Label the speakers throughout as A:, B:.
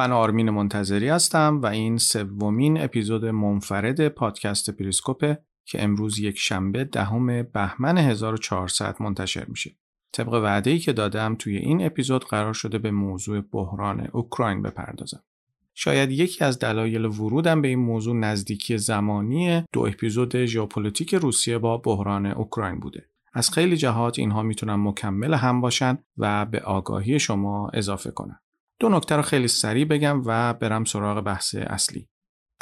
A: من آرمین منتظری هستم و این سومین اپیزود منفرد پادکست پریسکوپه که امروز یک شنبه دهم بهمن 1400 منتشر میشه. طبق وعده ای که دادم توی این اپیزود قرار شده به موضوع بحران اوکراین بپردازم. شاید یکی از دلایل ورودم به این موضوع نزدیکی زمانی دو اپیزود ژئوپلیتیک روسیه با بحران اوکراین بوده. از خیلی جهات اینها می‌تونن مکمل هم باشن و به آگاهی شما اضافه کنن. دو نکته رو خیلی سریع بگم و برم سراغ بحث اصلی.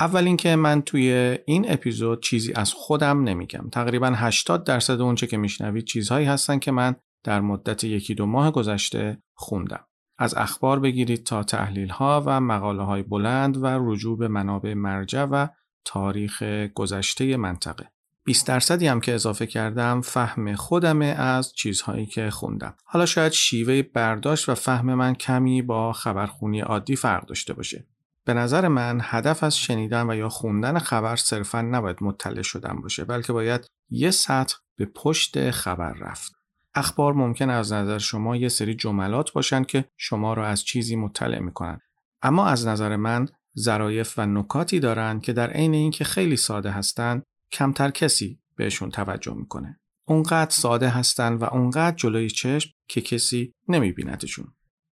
A: اول اینکه من توی این اپیزود چیزی از خودم نمیگم. تقریبا 80 درصد اونچه که میشنوید چیزهایی هستن که من در مدت یکی دو ماه گذشته خوندم. از اخبار بگیرید تا تحلیل ها و مقاله های بلند و رجوع به منابع مرجع و تاریخ گذشته منطقه. 20 درصدی هم که اضافه کردم فهم خودمه از چیزهایی که خوندم. حالا شاید شیوه برداشت و فهم من کمی با خبرخونی عادی فرق داشته باشه. به نظر من هدف از شنیدن و یا خوندن خبر صرفا نباید مطلع شدن باشه بلکه باید یه سطح به پشت خبر رفت. اخبار ممکن از نظر شما یه سری جملات باشن که شما را از چیزی مطلع می‌کنن. اما از نظر من ظرایف و نکاتی دارند که در عین اینکه خیلی ساده هستند کمتر کسی بهشون توجه می‌کنه. اونقدر ساده هستن و اونقدر جلوی چشم که کسی نمیبیندشون.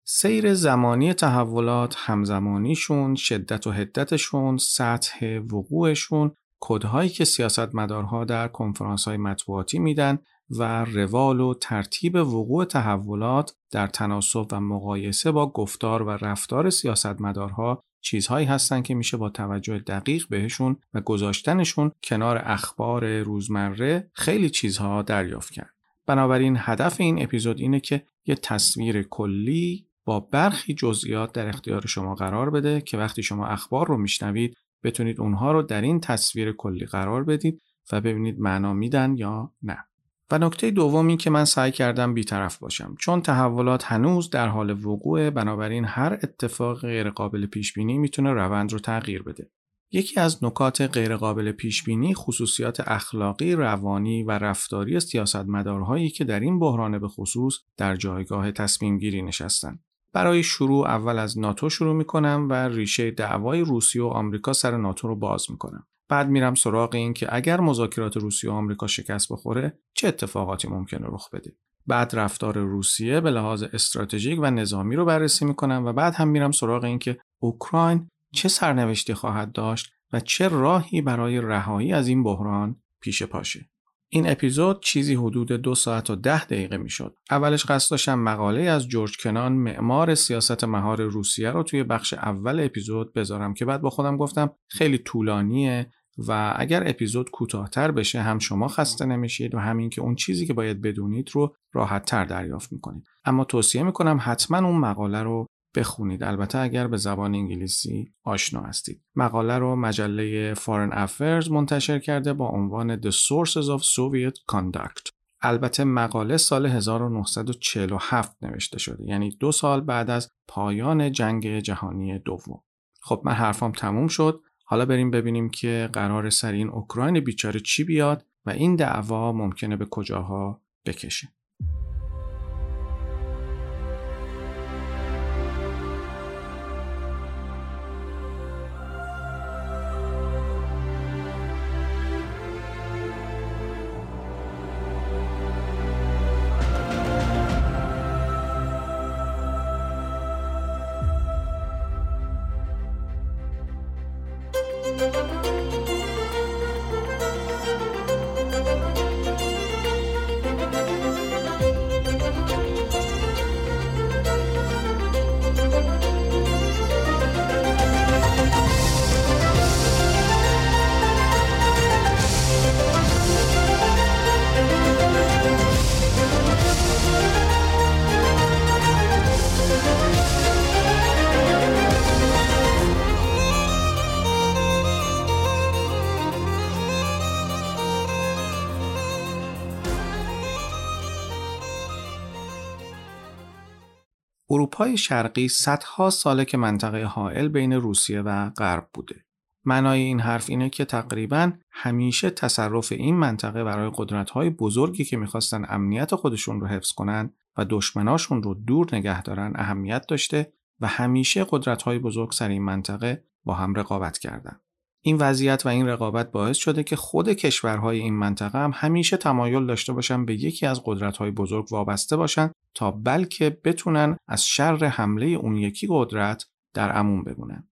A: سیر زمانی تحولات همزمانیشون، شدت و حدتشون، سطح وقوعشون، کدهایی که سیاستمدارها در کنفرانس های مطبوعاتی میدن و روال و ترتیب وقوع تحولات در تناسب و مقایسه با گفتار و رفتار سیاستمدارها چیزهایی هستن که میشه با توجه دقیق بهشون و گذاشتنشون کنار اخبار روزمره خیلی چیزها دریافت کرد. بنابراین هدف این اپیزود اینه که یه تصویر کلی با برخی جزئیات در اختیار شما قرار بده که وقتی شما اخبار رو میشنوید بتونید اونها رو در این تصویر کلی قرار بدید و ببینید معنا میدن یا نه. و نکته دومی که من سعی کردم بیطرف باشم چون تحولات هنوز در حال وقوع بنابراین هر اتفاق غیرقابل پیش بینی می‌تونه روند رو تغییر بده یکی از نکات غیرقابل پیش بینی خصوصیات اخلاقی، روانی و رفتاری سیاستمدارهایی که در این بحران به خصوص در جایگاه تصمیم گیری نشستن. برای شروع اول از ناتو شروع می‌کنم و ریشه دعوای روسیه و آمریکا سر ناتو رو باز می‌کنم. بعد میرم سراغ این که اگر مذاکرات روسیه و آمریکا شکست بخوره چه اتفاقاتی ممکنه رخ بده؟ بعد رفتار روسیه به لحاظ استراتژیک و نظامی رو بررسی می‌کنم و بعد هم میرم سراغ این که اوکراین چه سرنوشتی خواهد داشت و چه راهی برای رهایی از این بحران پیش پاشه. این اپیزود چیزی حدود دو ساعت و ده دقیقه می‌شد. اولش قصد داشتم مقاله از جورج کنان معمار سیاست مهار روسیه رو توی بخش اول اپیزود بذارم که بعد با خودم گفتم خیلی طولانیه و اگر اپیزود کوتاهتر بشه هم شما خسته نمیشید و همین که اون چیزی که باید بدونید رو راحت تر دریافت می‌کنید اما توصیه می‌کنم حتما اون مقاله رو بخونید. البته اگر به زبان انگلیسی آشنا هستید. مقاله رو مجله Foreign Affairs منتشر کرده با عنوان The Sources of Soviet Conduct. البته مقاله سال 1947 نوشته شده. یعنی دو سال بعد از پایان جنگ جهانی دوم. خب من حرفام تموم شد. حالا بریم ببینیم که قرار سر این اوکراین بیچاره چی بیاد و این دعوا ممکنه به کجاها بکشه. اروپای شرقی صدها ساله که منطقه حائل بین روسیه و غرب بوده. معنای این حرف اینه که تقریبا همیشه تصرف این منطقه برای قدرت‌های بزرگی که می‌خواستن امنیت خودشون رو حفظ کنن و دشمناشون رو دور نگه دارن اهمیت داشته و همیشه قدرت‌های بزرگ سر این منطقه با هم رقابت کردند. این وضعیت و این رقابت باعث شده که خود کشورهای این منطقه هم همیشه تمایل داشته باشن به یکی از قدرت‌های بزرگ وابسته باشن تا بلکه بتونن از شر حمله اون یکی قدرت در امون بمونن.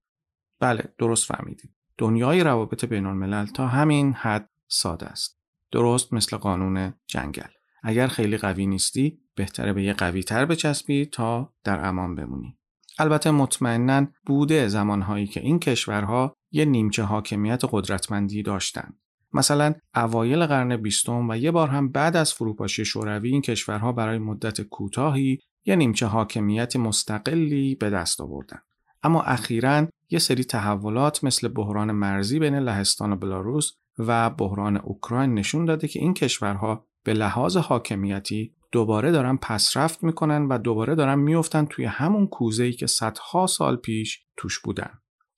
A: بله درست فهمیدید. دنیای روابط بین الملل تا همین حد ساده است. درست مثل قانون جنگل. اگر خیلی قوی نیستی بهتره به یه قوی تر بچسبی تا در امان بمونی. البته مطمئنا بوده زمانهایی که این کشورها یه نیمچه حاکمیت قدرتمندی داشتند. مثلا اوایل قرن بیستم و یه بار هم بعد از فروپاشی شوروی این کشورها برای مدت کوتاهی یه نیمچه حاکمیت مستقلی به دست آوردن. اما اخیرا یه سری تحولات مثل بحران مرزی بین لهستان و بلاروس و بحران اوکراین نشون داده که این کشورها به لحاظ حاکمیتی دوباره دارن پسرفت می‌کنن و دوباره دارن میفتن توی همون کوزه‌ای که صدها سال پیش توش بودن.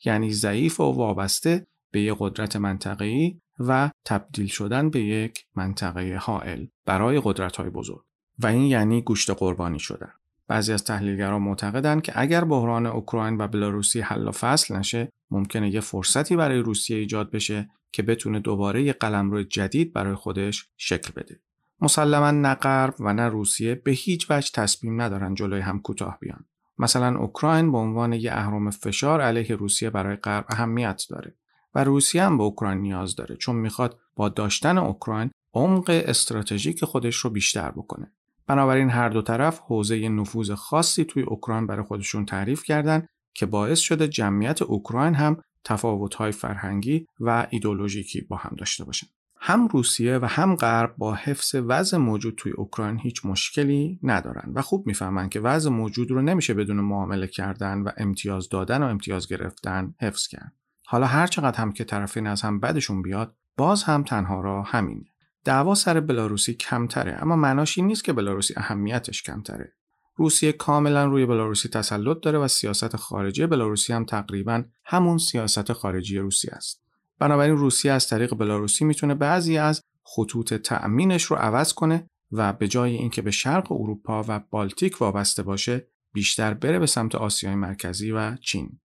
A: یعنی ضعیف و وابسته به یک قدرت منطقه‌ای و تبدیل شدن به یک منطقه حائل برای قدرت‌های بزرگ و این یعنی گوشت قربانی شدن. بعضی از تحلیلگران معتقدند که اگر بحران اوکراین و بلاروسی حل و فصل نشه ممکنه یه فرصتی برای روسیه ایجاد بشه که بتونه دوباره یه قلمرو جدید برای خودش شکل بده. مسلما نه غرب و نه روسیه به هیچ وجه تصمیم ندارن جلوی هم کوتاه بیان. مثلا اوکراین به عنوان یه اهرم فشار علیه روسیه برای غرب اهمیت داره و روسیه هم به اوکراین نیاز داره چون می‌خواد با داشتن اوکراین عمق استراتژیک خودش رو بیشتر بکنه. بنابراین هر دو طرف حوزه نفوذ خاصی توی اوکراین برای خودشون تعریف کردن که باعث شده جمعیت اوکراین هم تفاوت‌های فرهنگی و ایدولوژیکی با هم داشته باشن. هم روسیه و هم غرب با حفظ وضع موجود توی اوکراین هیچ مشکلی ندارن و خوب می‌فهمن که وضع موجود رو نمیشه بدون معامله کردن و امتیاز دادن و امتیاز گرفتن حفظ کرد. حالا هر چقدر هم که طرفین از هم بدشون بیاد باز هم تنها را همینه. دعوا سر بلاروسی کمتره اما معناش این نیست که بلاروسی اهمیتش کمتره. روسیه کاملا روی بلاروسی تسلط داره و سیاست خارجی بلاروسی هم تقریبا همون سیاست خارجی روسیه است. بنابراین روسیه از طریق بلاروسی می‌تونه بعضی از خطوط تأمینش رو عوض کنه و به جای اینکه به شرق اروپا و بالتیک وابسته باشه بیشتر بره به سمت آسیای مرکزی و چین.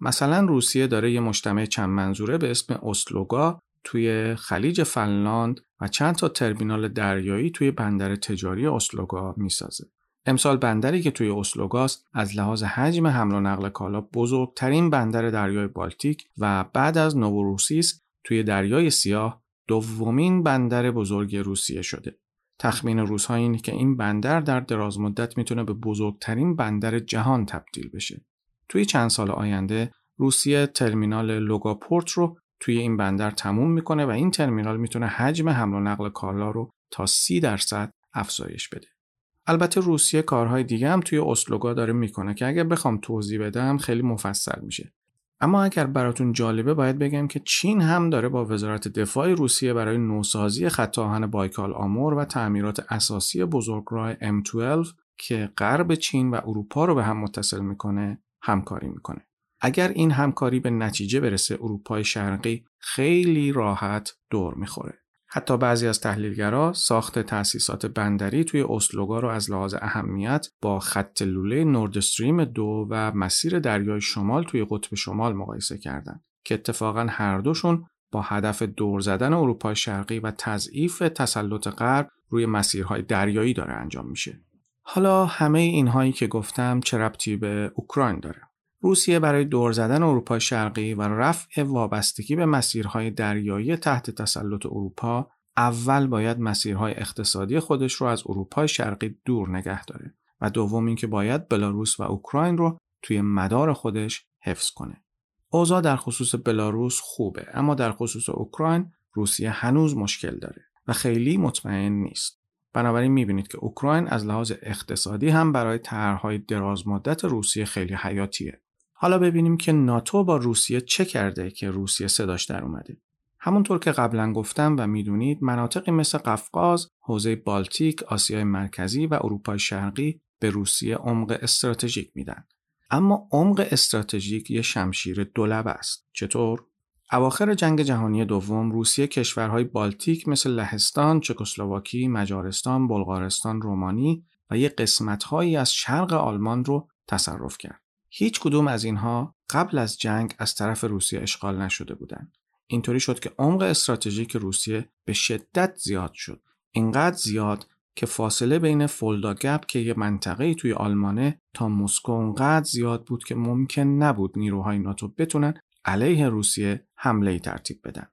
A: مثلا روسیه داره یه مجتمع چند منظوره به اسم اسلوگا توی خلیج فنلاند و چند تا ترمینال دریایی توی بندر تجاری اسلوگا می‌سازه. امسال بندری که توی اسلوگاست از لحاظ حجم حمل و نقل کالا بزرگترین بندر دریای بالتیک و بعد از نووروسیس توی دریای سیاه دومین بندر بزرگ روسیه شده. تخمین روزها اینه که این بندر در دراز مدت می‌تونه به بزرگترین بندر جهان تبدیل بشه. توی چند سال آینده روسیه ترمینال لوگاپورت رو توی این بندر تموم می‌کنه و این ترمینال می‌تونه حجم حمل و نقل کالا رو تا 30 درصد افزایش بده. البته روسیه کارهای دیگه هم توی اسلوگا داره می‌کنه که اگر بخوام توضیح بدم خیلی مفصل میشه. اما اگر براتون جالبه باید بگم که چین هم داره با وزارت دفاع روسیه برای نوسازی خط آهن بایکال آمور و تعمیرات اساسی بزرگراه M12 که غرب چین و اروپا رو به هم متصل می‌کنه همکاری می‌کنه. اگر این همکاری به نتیجه برسه اروپای شرقی خیلی راحت دور می‌خوره. حتی بعضی از تحلیلگرا ساخت تأسیسات بندری توی اسلوگا رو از لحاظ اهمیت با خط لوله نوردستریم دو و مسیر دریای شمال توی قطب شمال مقایسه کردند که اتفاقا هر دوشون با هدف دور زدن اروپای شرقی و تضعیف تسلط غرب روی مسیرهای دریایی داره انجام میشه. حالا همه اینهایی که گفتم چه ربطی به اوکراین داره؟ روسیه برای دور زدن اروپای شرقی و رفع وابستگی به مسیرهای دریایی تحت تسلط اروپا اول باید مسیرهای اقتصادی خودش رو از اروپای شرقی دور نگه داره و دوم اینکه باید بلاروس و اوکراین رو توی مدار خودش حفظ کنه. اوضاع در خصوص بلاروس خوبه اما در خصوص اوکراین روسیه هنوز مشکل داره و خیلی مطمئن نیست. بنابراین می‌بینید که اوکراین از لحاظ اقتصادی هم برای طرحهای دراز مدت روسیه خیلی حیاتیه. حالا ببینیم که ناتو با روسیه چه کرده که روسیه صداش در اومده. همونطور که قبلا گفتم و می‌دونید مناطقی مثل قفقاز، حوزه بالتیک، آسیای مرکزی و اروپای شرقی به روسیه عمق استراتژیک میدن. اما عمق استراتژیک یه شمشیر دولب است. چطور؟ اواخر جنگ جهانی دوم روسیه کشورهای بالتیک مثل لهستان، چکسلواکی، مجارستان، بلغارستان، رومانی و یه قسمتهایی از شرق آلمان رو تصرف کرد. هیچ کدوم از اینها قبل از جنگ از طرف روسیه اشغال نشده بودند. اینطوری شد که عمق استراتژیک روسیه به شدت زیاد شد. اینقدر زیاد که فاصله بین فولدا گپ که یه منطقه توی آلمانه تا مسکو اونقدر زیاد بود که ممکن نبود نیروهای ناتو بتونن علیه روسیه حمله ترتیب بدن.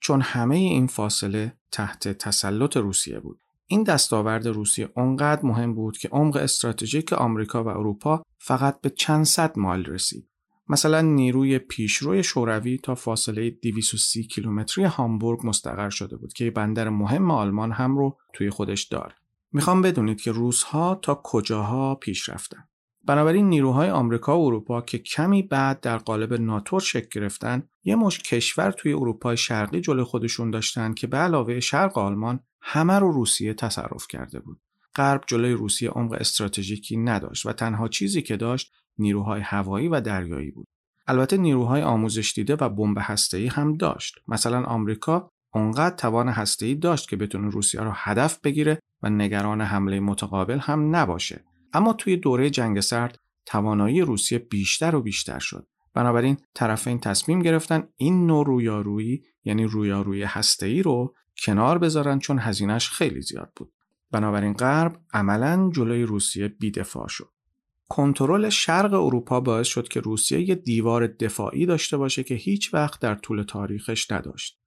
A: چون همه این فاصله تحت تسلط روسیه بود. این دستاورد روسیه اونقدر مهم بود که عمق استراتژیک آمریکا و اروپا فقط به چند صد مایل رسید. مثلا نیروی پیشروی شوروی تا فاصله 230 کیلومتری هامبورگ مستقر شده بود که بندر مهم آلمان هم رو توی خودش داره. می‌خوام بدونید که روزها تا کجاها پیش رفتن. بنابراین نیروهای آمریکا و اروپا که کمی بعد در قالب ناتو شکل گرفتن یه مش کشور توی اروپای شرقی جلو خودشون داشتن که به علاوه شرق آلمان همه رو روسیه تصرف کرده بود. غرب جلوی روسیه عمق استراتژیکی نداشت و تنها چیزی که داشت نیروهای هوایی و دریایی بود. البته نیروهای آموزش دیده و بمب هسته‌ای هم داشت. مثلا آمریکا اونقدر توان هسته‌ای داشت که بتونه روسیه رو هدف بگیره و نگران حمله متقابل هم نباشه. اما توی دوره جنگ سرد توانایی روسیه بیشتر و بیشتر شد. بنابراین طرفین تصمیم گرفتن این نوع رویارویی یعنی رویارویی هسته‌ای رو کنار بذارن چون هزینهش خیلی زیاد بود. بنابراین غرب عملا جلوی روسیه بیدفاع شد. کنترل شرق اروپا باعث شد که روسیه یه دیوار دفاعی داشته باشه که هیچ وقت در طول تاریخش نداشت.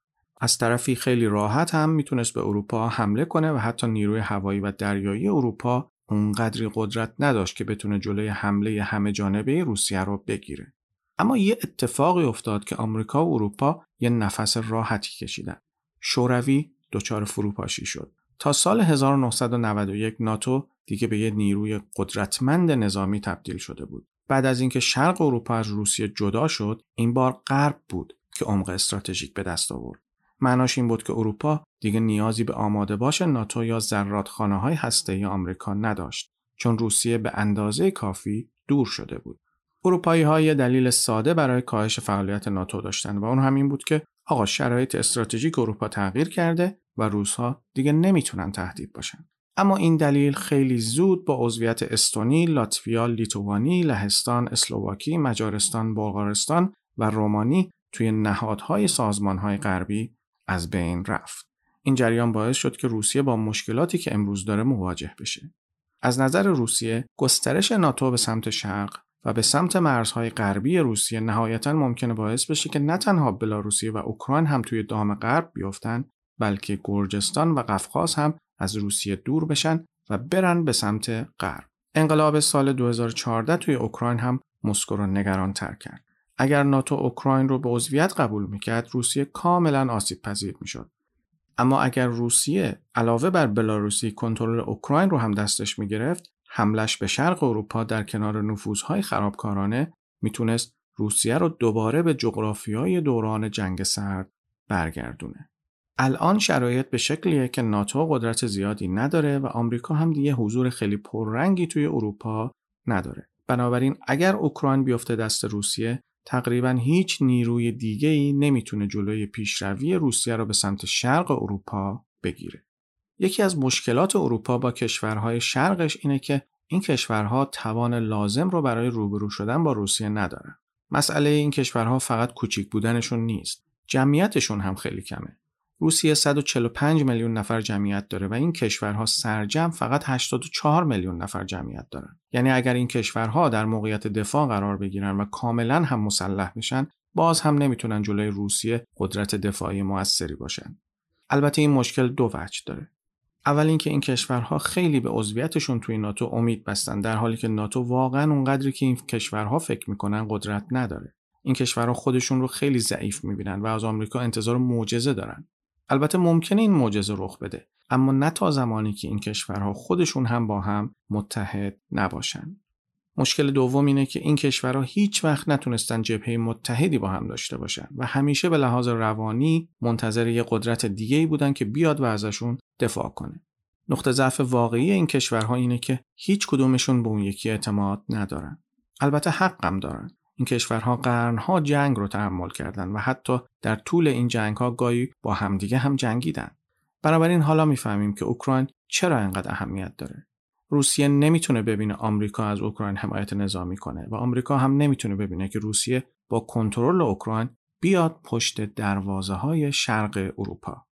A: از طرفی خیلی راحت هم می‌تونست به اروپا حمله کنه و حتی نیروی هوایی و دریایی اروپا اونقدری قدرت نداشت که بتونه جلوی حمله همه جانبه روسیه رو بگیره. اما یه اتفاقی افتاد که آمریکا و اروپا یه نفس راحتی کشیدن. شوروی دچار فروپاشی شد. تا سال 1991 ناتو دیگه به یه نیروی قدرتمند نظامی تبدیل شده بود. بعد از اینکه شرق اروپا از روسیه جدا شد، این بار غرب بود که عمق استراتژیک به دست آورد. معناش این بود که اروپا دیگه نیازی به آماده باش ناتو یا زرادخانه های هسته آمریکا نداشت چون روسیه به اندازه کافی دور شده بود. اروپایی های دلیل ساده برای کاهش فعالیت ناتو داشتند و اون همین بود که آقا شرایط استراتژیک اروپا تغییر کرده و روسها دیگه نمی‌تونن تهدید باشن. اما این دلیل خیلی زود با عضویت استونی، لاتویا، لیتوانی، لهستان، اسلوواکی، مجارستان، بلغارستان و رومانی توی نهادهای سازمانهای غربی از بین رفت. این جریان باعث شد که روسیه با مشکلاتی که امروز داره مواجه بشه. از نظر روسیه گسترش ناتو به سمت شرق و به سمت مرزهای غربی روسیه نهایتا ممکنه باعث بشه که نه تنها بلاروسیه و اوکراین هم توی دام غرب بیفتن بلکه گرجستان و قفقاز هم از روسیه دور بشن و برن به سمت غرب. انقلاب سال 2014 توی اوکراین هم مسکو رو نگران تر کرد. اگر ناتو اوکراین رو به عضویت قبول می‌کرد روسیه کاملا آسیب پذیر می‌شد. اما اگر روسیه علاوه بر بلاروسی کنترل اوکراین رو هم دستش می‌گرفت حملش به شرق اروپا در کنار نفوذهای خرابکارانه می‌تونست روسیه رو دوباره به جغرافیای دوران جنگ سرد برگردونه. الان شرایط به شکلیه که ناتو قدرت زیادی نداره و آمریکا هم دیگه حضور خیلی پررنگی توی اروپا نداره. بنابراین اگر اوکراین بیفته دست روسیه تقریبا هیچ نیروی دیگه ای نمی‌تونه جلوی پیشروی روسیه رو به سمت شرق اروپا بگیره. یکی از مشکلات اروپا با کشورهای شرقش اینه که این کشورها توان لازم رو برای روبرو شدن با روسیه ندارن. مسئله این کشورها فقط کوچیک بودنشون نیست. جمعیتشون هم خیلی کمه. روسیه 145 میلیون نفر جمعیت داره و این کشورها سرجم فقط 84 میلیون نفر جمعیت دارن. یعنی اگر این کشورها در موقعیت دفاع قرار بگیرن و کاملا هم مسلح بشن، باز هم نمی‌تونن جلوی روسیه قدرت دفاعی موثری باشن. البته این مشکل دو وجه داره. اول اینکه این کشورها خیلی به عضویتشون توی ناتو امید بستن در حالی که ناتو واقعا اونقدری که این کشورها فکر می‌کنن قدرت نداره. این کشورها خودشون رو خیلی ضعیف می‌بینن و از آمریکا انتظار معجزه دارن. البته ممکنه این معجزه رخ بده اما نه تا زمانی که این کشورها خودشون هم با هم متحد نباشن. مشکل دوم اینه که این کشورها هیچ وقت نتونستن جبهه متحدی با هم داشته باشن و همیشه به لحاظ روانی منتظر یه قدرت دیگه ای بودن که بیاد و ازشون دفاع کنه. نقطه ضعف واقعی این کشورها اینه که هیچ کدومشون به اون یکی اعتماد ندارن. البته حقم دارن. این کشورها قرنها جنگ رو تحمل کردند و حتی در طول این جنگ ها گاهی با همدیگه هم جنگیدن. بنابراین حالا می‌فهمیم که اوکراین چرا انقدر اهمیت داره. روسیه نمی‌تونه ببینه آمریکا از اوکراین حمایت نظامی کنه و آمریکا هم نمی‌تونه ببینه که روسیه با کنترل اوکراین بیاد پشت دروازه های شرق اروپا.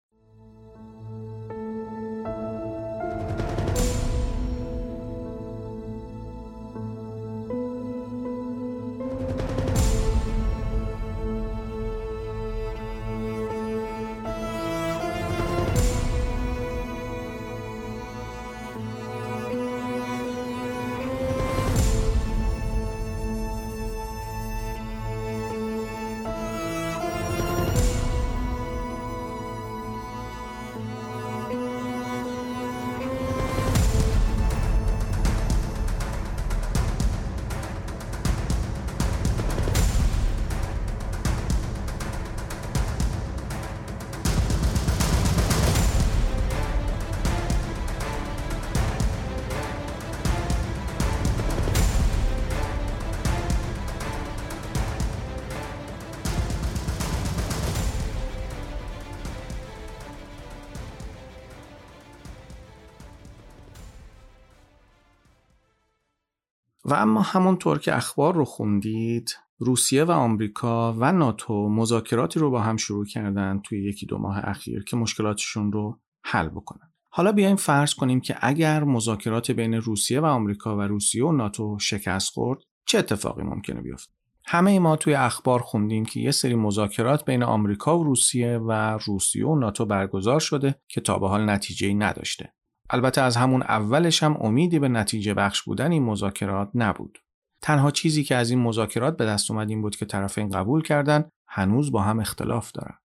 A: و اما همونطور که اخبار رو خوندید روسیه و آمریکا و ناتو مذاکراتی رو با هم شروع کردن توی یکی دو ماه اخیر که مشکلاتشون رو حل بکنن. حالا بیایم فرض کنیم که اگر مذاکرات بین روسیه و آمریکا و روسیه و ناتو شکست خورد چه اتفاقی ممکنه بیفته؟ همه ما توی اخبار خوندیم که یه سری مذاکرات بین آمریکا و روسیه و روسیه و ناتو برگزار شده که تا به حال نتیجه نداشته. البته از همون اولش هم امیدی به نتیجه بخش بودن این مذاکرات نبود. تنها چیزی که از این مذاکرات به دست اومد این بود که طرفین قبول کردن هنوز با هم اختلاف دارن.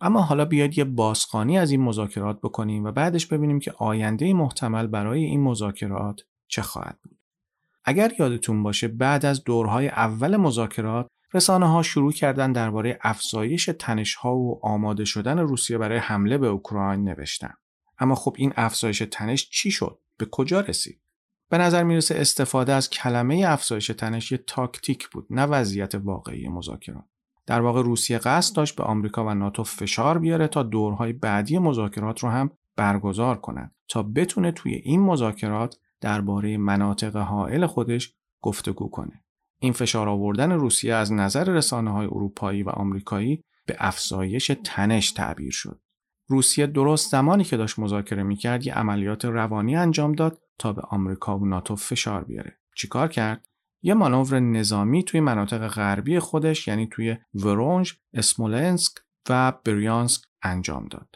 A: اما حالا بیاید یه بازخانی از این مذاکرات بکنیم و بعدش ببینیم که آینده محتمل برای این مذاکرات چه خواهد بود. اگر یادتون باشه بعد از دورهای اول مذاکرات رسانه ها شروع کردن درباره افزایش تنش ها و آماده شدن روسیه برای حمله به اوکراین نوشتن. اما خب این افزایش تنش چی شد؟ به کجا رسید؟ به نظر می‌رسه استفاده از کلمه افزایش تنش یه تاکتیک بود نه وضعیت واقعی مذاکرات. در واقع روسیه قصد داشت به آمریکا و ناتو فشار بیاره تا دورهای بعدی مذاکرات رو هم برگزار کنند تا بتونه توی این مذاکرات درباره مناطق حائل خودش گفتگو کنه. این فشار آوردن روسیه از نظر رسانه های اروپایی و آمریکایی به افزایش تنش تعبیر شد. روسیه درست زمانی که داشت مذاکره می‌کرد یه عملیات روانی انجام داد تا به آمریکا و ناتو فشار بیاره. چیکار کرد؟ یه مانور نظامی توی مناطق غربی خودش یعنی توی ورونج، اسمولنسک و بریانسک انجام داد.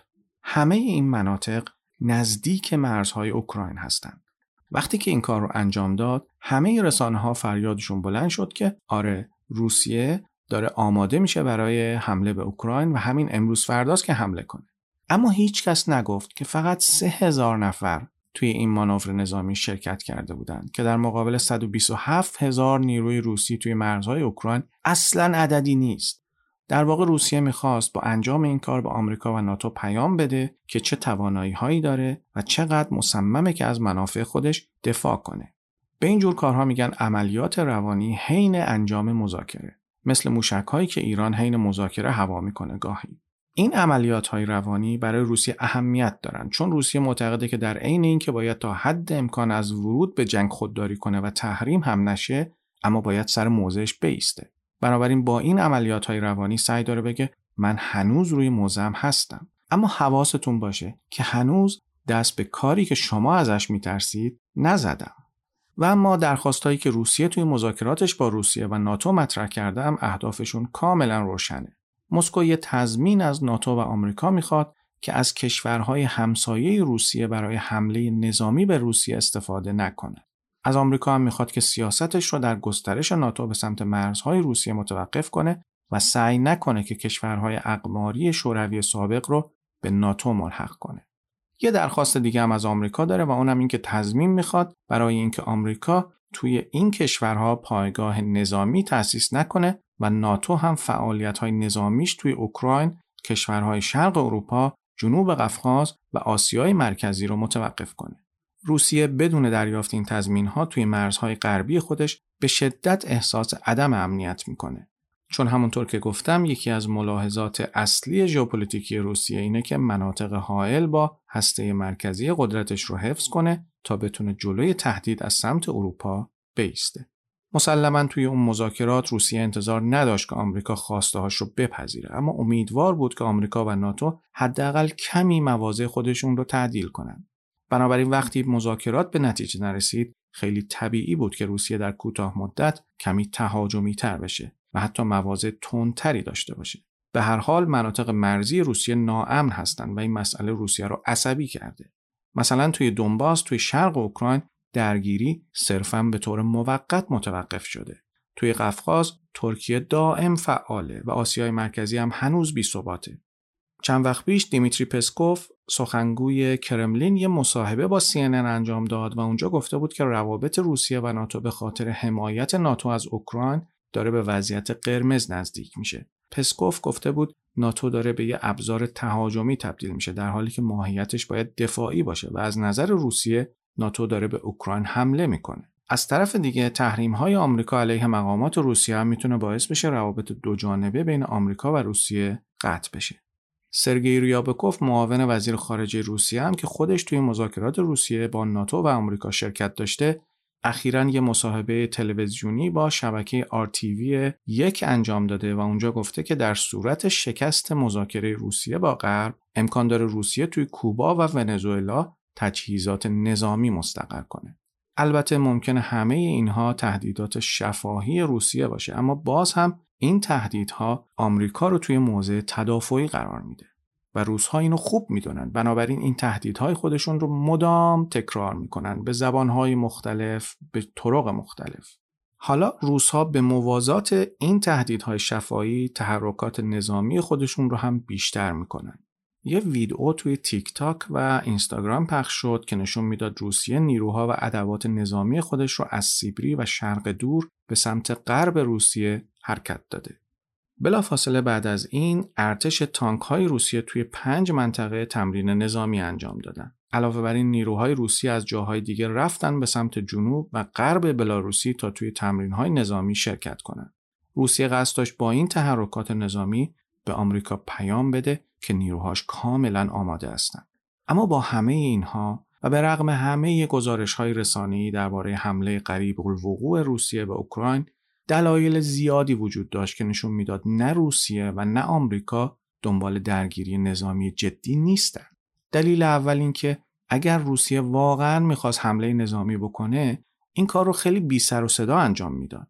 A: همه این مناطق نزدیک مرزهای اوکراین هستند. وقتی که این کار رو انجام داد، همه رسانه ها فریادشون بلند شد که آره روسیه داره آماده میشه برای حمله به اوکراین و همین امروز فرداست که حمله کنه. اما هیچ کس نگفت که فقط سه هزار نفر توی این مانور نظامی شرکت کرده بودند که در مقابل 127 هزار نیروی روسی توی مرزهای اوکراین اصلا عددی نیست. در واقع روسیه می‌خواست با انجام این کار به آمریکا و ناتو پیام بده که چه توانایی هایی داره و چقدر مصممه که از منافع خودش دفاع کنه. به این جور کارها میگن عملیات روانی حین انجام مذاکره مثل موشک هایی که ایران حین مذاکره هوا می‌کنه گاهی این عملیات های روانی برای روسیه اهمیت دارند چون روسیه معتقده که در عین اینکه باید تا حد امکان از ورود به جنگ خودداری کنه و تحریم هم نشه اما باید سر موضعش بیسته. بنابراین با این عملیات های روانی سعی داره بگه من هنوز روی موضعم هستم. اما حواستون باشه که هنوز دست به کاری که شما ازش میترسید نزدم. و اما درخواستهایی که روسیه توی مذاکراتش با روسیه و ناتو مطرح کرده هم اهدافشون کاملا روشنه. مسکو یه تضمین از ناتو و آمریکا می‌خواد که از کشورهای همسایه روسیه برای حمله نظامی به روسیه استفاده نکنه. از آمریکا هم می‌خواد که سیاستش رو در گسترش ناتو به سمت مرزهای روسیه متوقف کنه و سعی نکنه که کشورهای اقماری شوروی سابق رو به ناتو ملحق کنه. یه درخواست دیگه هم از آمریکا داره و اونم این که تضمین می‌خواد برای اینکه آمریکا توی این کشورها پایگاه نظامی تأسیس نکنه و ناتو هم فعالیت های نظامیش توی اوکراین کشورهای شرق اروپا جنوب قفقاز و آسیای مرکزی رو متوقف کنه. روسیه بدون دریافت این تضمین ها توی مرزهای غربی خودش به شدت احساس عدم امنیت می‌کنه. چون همونطور که گفتم یکی از ملاحظات اصلی ژئوپلیتیکی روسیه اینه که مناطق حائل با هسته مرکزی قدرتش رو حفظ کنه تا بتونه جلوی تهدید از سمت اروپا بیسته. مسلما توی اون مذاکرات روسیه انتظار نداشت که آمریکا خواسته هاش رو بپذیره اما امیدوار بود که آمریکا و ناتو حداقل کمی مواضع خودشون رو تعدیل کنند. بنابراین وقتی مذاکرات به نتیجه نرسید خیلی طبیعی بود که روسیه در کوتاه مدت کمی تهاجمی تر بشه و حتی مواضع تندتری داشته باشه. به هر حال مناطق مرزی روسیه ناامن هستند و این مسئله روسیه رو عصبی کرده. مثلا توی دونباس توی شرق اوکراین درگیری صرفا به طور موقت متوقف شده. توی قفقاز ترکیه دائم فعاله و آسیای مرکزی هم هنوز بی ثباته. چند وقت پیش دیمیتری پسکوف سخنگوی کرملین یه مصاحبه با CNN انجام داد و اونجا گفته بود که روابط روسیه و ناتو به خاطر حمایت ناتو از اوکراین داره به وضعیت قرمز نزدیک میشه. پسکوف گفته بود ناتو داره به یه ابزار تهاجمی تبدیل میشه در حالی که ماهیتش باید دفاعی باشه و از نظر روسیه ناتو داره به اوکراین حمله می‌کنه. از طرف دیگه تحریم های آمریکا علیه مقامات روسیه هم می‌تونه باعث بشه روابط دو جانبه بین آمریکا و روسیه قطع بشه. سرگئی ریابکوف معاون وزیر خارجه روسیه هم که خودش توی مذاکرات روسیه با ناتو و آمریکا شرکت داشته اخیرا یه مصاحبه تلویزیونی با شبکه RTV یک انجام داده و اونجا گفته که در صورت شکست مذاکره روسیه با غرب امکان داره روسیه توی کوبا و ونزوئلا تجهیزات نظامی مستقر کنه. البته ممکنه همه اینها تهدیدات شفاهی روسیه باشه اما باز هم این تهدیدها آمریکا رو توی موضع تدافعی قرار میده و روسها اینو خوب می‌دونن. بنابراین این تهدیدهای خودشون رو مدام تکرار می‌کنن به زبانهای مختلف به طرق مختلف. حالا روسها به موازات این تهدیدهای شفایی تحرکات نظامی خودشون رو هم بیشتر می‌کنن. یه ویدئو توی تیک تاک و اینستاگرام پخش شد که نشون می‌داد روسیه نیروها و ادوات نظامی خودش رو از سیبری و شرق دور به سمت غرب روسیه حرکت داده. بلافاصله بعد از این ارتش تانک های روسیه توی پنج منطقه تمرین نظامی انجام دادن. علاوه بر این نیروهای روسی از جاهای دیگه رفتن به سمت جنوب و غرب بلاروسی تا توی تمرین های نظامی شرکت کنند. روسیه قصد داشت با این تحرکات نظامی به آمریکا پیام بده که نیروهاش کاملا آماده هستند. اما با همه اینها و به رغم همه گزارش های رسانه‌ای درباره حمله قریب الوقوع روسیه به اوکراین دلایل زیادی وجود داشت که نشون می‌داد نه روسیه و نه آمریکا دنبال درگیری نظامی جدی نیستند. دلیل اول این که اگر روسیه واقعا می‌خواست حمله نظامی بکنه این کار رو خیلی بی سر و صدا انجام می‌داد.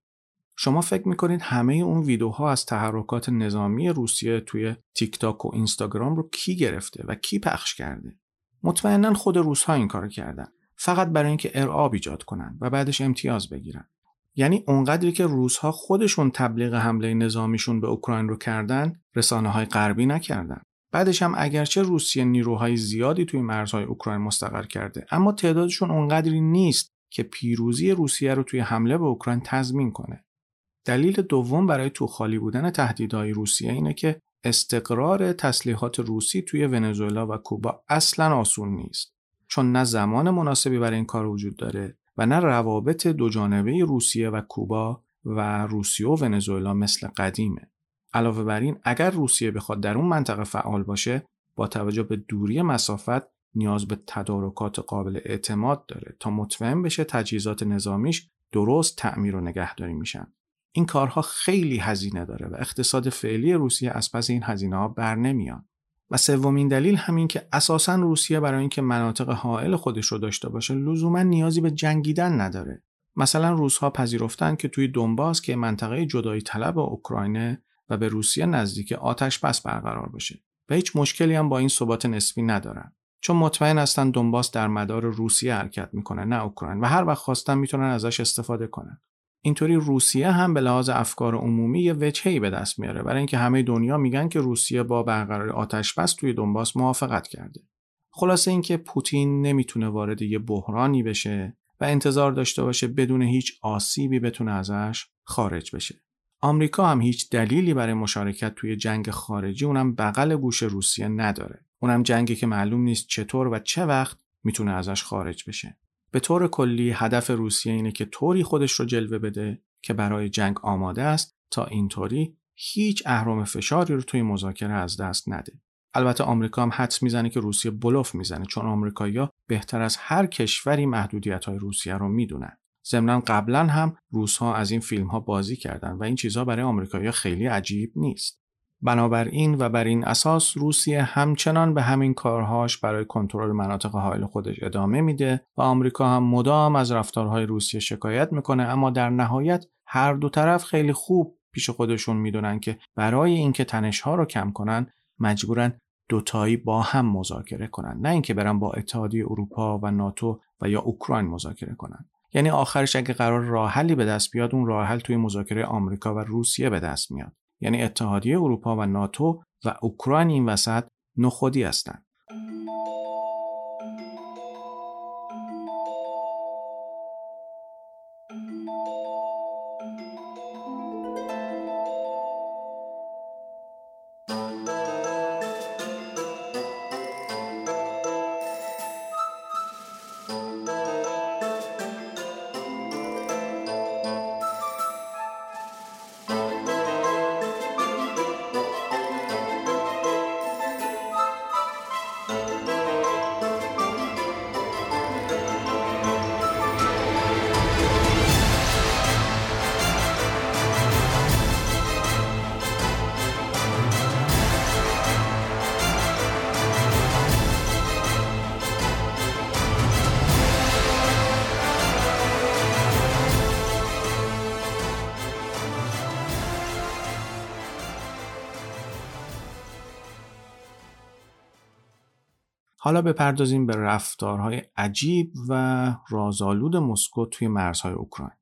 A: شما فکر می‌کنید همه اون ویدیوها از تحرکات نظامی روسیه توی تیک تاک و اینستاگرام رو کی گرفته و کی پخش کرده؟ مطمئنا خود روسها این کار کردن. فقط برای اینکه ارعاب ایجاد کنن و بعدش امتیاز بگیرن. یعنی اونقدری که روزها خودشون تبلیغ حمله نظامیشون به اوکراین رو کردن رسانه های غربی نکردن بعدش هم اگرچه روسیه نیروهای زیادی توی مرزهای اوکراین مستقر کرده اما تعدادشون اونقدری نیست که پیروزی روسیه رو توی حمله به اوکراین تضمین کنه دلیل دوم برای تو خالی بودن تهدیدهای روسیه اینه که استقرار تسلیحات روسی توی ونزوئلا و کوبا اصلا آسون نیست چون نه زمان مناسبی برای این کار وجود داره و نه روابط دوجانبه روسیه و کوبا و روسیه و ونزوئلا مثل قدیمه. علاوه بر این اگر روسیه بخواد در اون منطقه فعال باشه با توجه به دوری مسافت نیاز به تدارکات قابل اعتماد داره تا مطمئن بشه تجهیزات نظامیش درست تعمیر و نگهداری میشن. این کارها خیلی هزینه داره و اقتصاد فعلی روسیه از پس این هزینه ها بر نمیان. و سومین دلیل همین که اساسا روسیه برای اینکه مناطق حائل خودش رو داشته باشه لزوما نیازی به جنگیدن نداره. مثلا روسها پذیرفتن که توی دونباس که منطقه جدایی طلب اوکراینه و به روسیه نزدیک آتش بس برقرار بشه. و هیچ مشکلی هم با این ثبات نسبی ندارن. چون مطمئن هستن دونباس در مدار روسیه حرکت می‌کنه نه اوکراین. و هر وقت خواستن می‌تونن ازش استفاده کنن. اینطوری روسیه هم به لحاظ افکار عمومی یه وجهی به دست میاره. برای اینکه همه دنیا میگن که روسیه با برقراری آتش بس توی دنباس موافقت کرده. خلاصه اینکه پوتین نمی‌تونه وارد یه بحرانی بشه و انتظار داشته باشه بدون هیچ آسیبی بتونه ازش خارج بشه. آمریکا هم هیچ دلیلی برای مشارکت توی جنگ خارجی اونم بغل گوش روسیه نداره. اونم جنگی که معلوم نیست چطور و چه وقت می‌تونه ازش خارج بشه. به طور کلی هدف روسیه اینه که طوری خودش رو جلوه بده که برای جنگ آماده است تا اینطوری هیچ اهرم فشاری رو توی مذاکره از دست نده. البته آمریکا هم حدس می‌زنه که روسیه بلوف می‌زنه چون آمریکایی‌ها بهتر از هر کشوری محدودیت های روسیه رو می‌دونن. ضمنا قبلا هم روسها از این فیلم ها بازی کردن و این چیزها برای آمریکایی‌ها خیلی عجیب نیست. بنابراین و بر این اساس روسیه همچنان به همین کارهاش برای کنترل مناطق حائل خودش ادامه میده و آمریکا هم مدام از رفتارهای روسیه شکایت می‌کنه اما در نهایت هر دو طرف خیلی خوب پیش خودشون می‌دونن که برای اینکه تنشها رو کم کنن مجبورن دوتایی با هم مذاکره کنن نه اینکه برن با اتحادیه اروپا و ناتو و یا اوکراین مذاکره کنن. یعنی آخرش اگه قرار راه حلی به دست بیاد اون راه حل توی مذاکره آمریکا و روسیه به دست میاد. یعنی اتحادیه اروپا و ناتو و اوکراین این وسط نخودی هستند. حالا بپردازیم به رفتارهای عجیب و رازآلود مسکو توی مرزهای اوکراین.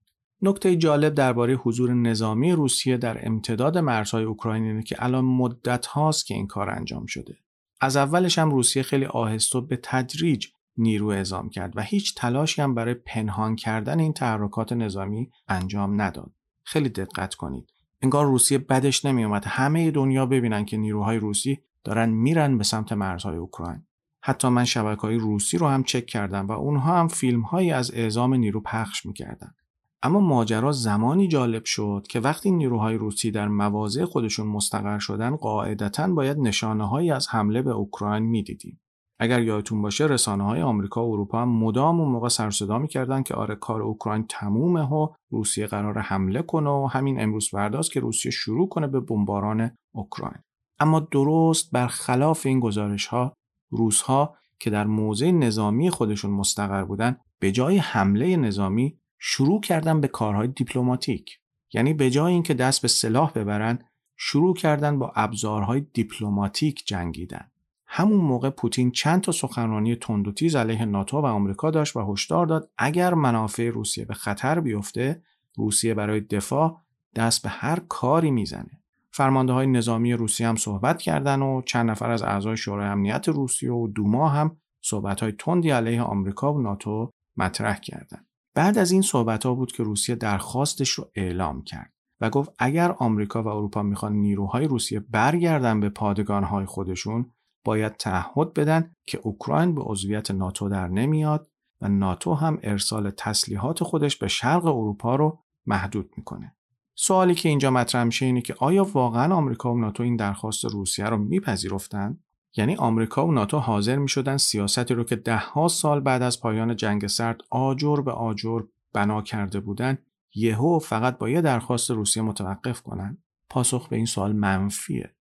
A: نکته جالب درباره حضور نظامی روسیه در امتداد مرزهای اوکراین اینه که الان مدت هاست که این کار انجام شده. از اولش هم روسیه خیلی آهسته به تدریج نیرو اعزام کرد و هیچ تلاشی هم برای پنهان کردن این تحرکات نظامی انجام نداد. خیلی دقت کنید. انگار روسیه بدش نمیومد همه دنیا ببینن که نیروهای روسی دارن میرن به سمت مرزهای اوکراین. حتی من شبکه های روسی رو هم چک کردم و اونها هم فیلم هایی از اعزام نیرو پخش می‌کردن. اما ماجرا زمانی جالب شد که وقتی نیروهای روسی در مواضع خودشون مستقر شدن قاعدتا باید نشانه هایی از حمله به اوکراین می‌دیدیم. اگر یادتون باشه رسانه های آمریکا و اروپا هم مدام اون موقع سر صدا می‌کردن که آره کار اوکراین تمومه و روسیه قرار حمله کنه و همین امروز فرداست که روسیه شروع کنه به بمباران اوکراین. اما درست برخلاف این گزارش ها روسها که در موضع نظامی خودشون مستقر بودن به جای حمله نظامی شروع کردن به کارهای دیپلماتیک. یعنی به جای اینکه دست به سلاح ببرن شروع کردن با ابزارهای دیپلماتیک جنگیدن. همون موقع پوتین چند تا سخنرانی تند و تیز علیه ناتو و آمریکا داشت و هشدار داد اگر منافع روسیه به خطر بیفته روسیه برای دفاع دست به هر کاری می‌زنه. فرمانده های نظامی روسیه هم صحبت کردن و چند نفر از اعضای شورای امنیت روسیه و دوما هم صحبت های تندی علیه آمریکا و ناتو مطرح کردند. بعد از این صحبت ها بود که روسیه درخواستش رو اعلام کرد و گفت اگر آمریکا و اروپا می‌خوان نیروهای روسیه برگردن به پادگانهای خودشون باید تعهد بدن که اوکراین به عضویت ناتو در نمیاد و ناتو هم ارسال تسلیحات خودش به شرق اروپا رو محدود می‌کنه. سوالی که اینجا مطرح میشه اینه که آیا واقعا آمریکا و ناتو این درخواست روسیه رو میپذیرفتند یعنی آمریکا و ناتو حاضر می‌شدن سیاستی رو که دهها سال بعد از پایان جنگ سرد آجر به آجر بنا کرده بودن یهو فقط با یه درخواست روسیه متوقف کنن؟ پاسخ به این سوال منفیه.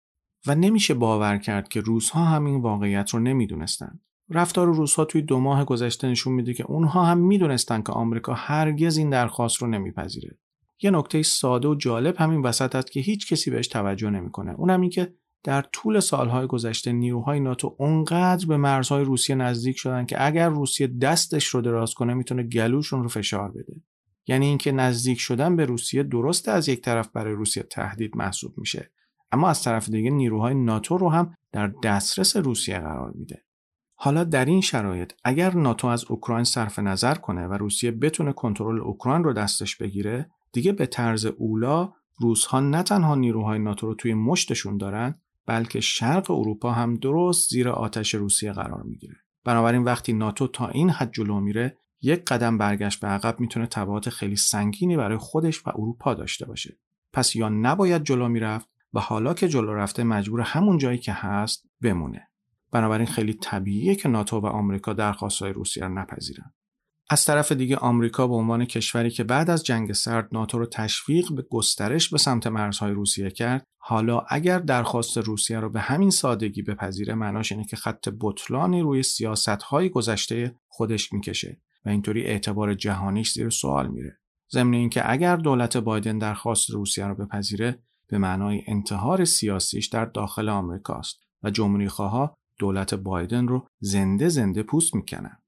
A: و نمیشه باور کرد که روسها هم این واقعیت رو نمی‌دونستند رفتار روسها توی دو ماه گذشته نشون میده که اونها هم می‌دونستن که آمریکا هرگز این درخواست رو نمیپذیره. یه نکته ساده و جالب همین وسط هست که هیچ کسی بهش توجه نمی‌کنه. اونم این که در طول سالهای گذشته نیروهای ناتو اونقدر به مرزهای روسیه نزدیک شدن که اگر روسیه دستش رو دراز کنه می‌تونه گلوشون رو فشار بده. یعنی اینکه نزدیک شدن به روسیه درسته از یک طرف برای روسیه تهدید محسوب میشه. اما از طرف دیگه نیروهای ناتو رو هم در دسترس روسیه قرار میده. حالا در این شرایط اگر ناتو از اوکراین صرف نظر کنه و روسیه بتونه کنترل اوکراین رو دستش بگیره دیگه به طرز اولا روسها نه تنها نیروهای ناتو رو توی مشتشون دارن بلکه شرق اروپا هم درست زیر آتش روسیه قرار می‌گیره. بنابراین وقتی ناتو تا این حد جلو میره یک قدم برگشت به عقب می‌تونه تبعات خیلی سنگینی برای خودش و اروپا داشته باشه. پس یا نباید جلو می‌رفت و حالا که جلو رفته مجبور همون جایی که هست بمونه. بنابراین خیلی طبیعیه که ناتو و آمریکا درخواستهای روسیه رو نپذیرن. از طرف دیگه آمریکا به عنوان کشوری که بعد از جنگ سرد ناتو رو تشویق به گسترش به سمت مرزهای روسیه کرد حالا اگر درخواست روسیه رو به همین سادگی بپذیره معناش اینه که خط بطلانی روی سیاستهای گذشته خودش می‌کشه و اینطوری اعتبار جهانیش زیر سوال میره. ضمن اینکه اگر دولت بایدن درخواست روسیه رو بپذیره به معنای انتحار سیاسیش در داخل آمریکاست و جمهوری دولت بایدن رو زنده زنده پوست می‌کنن.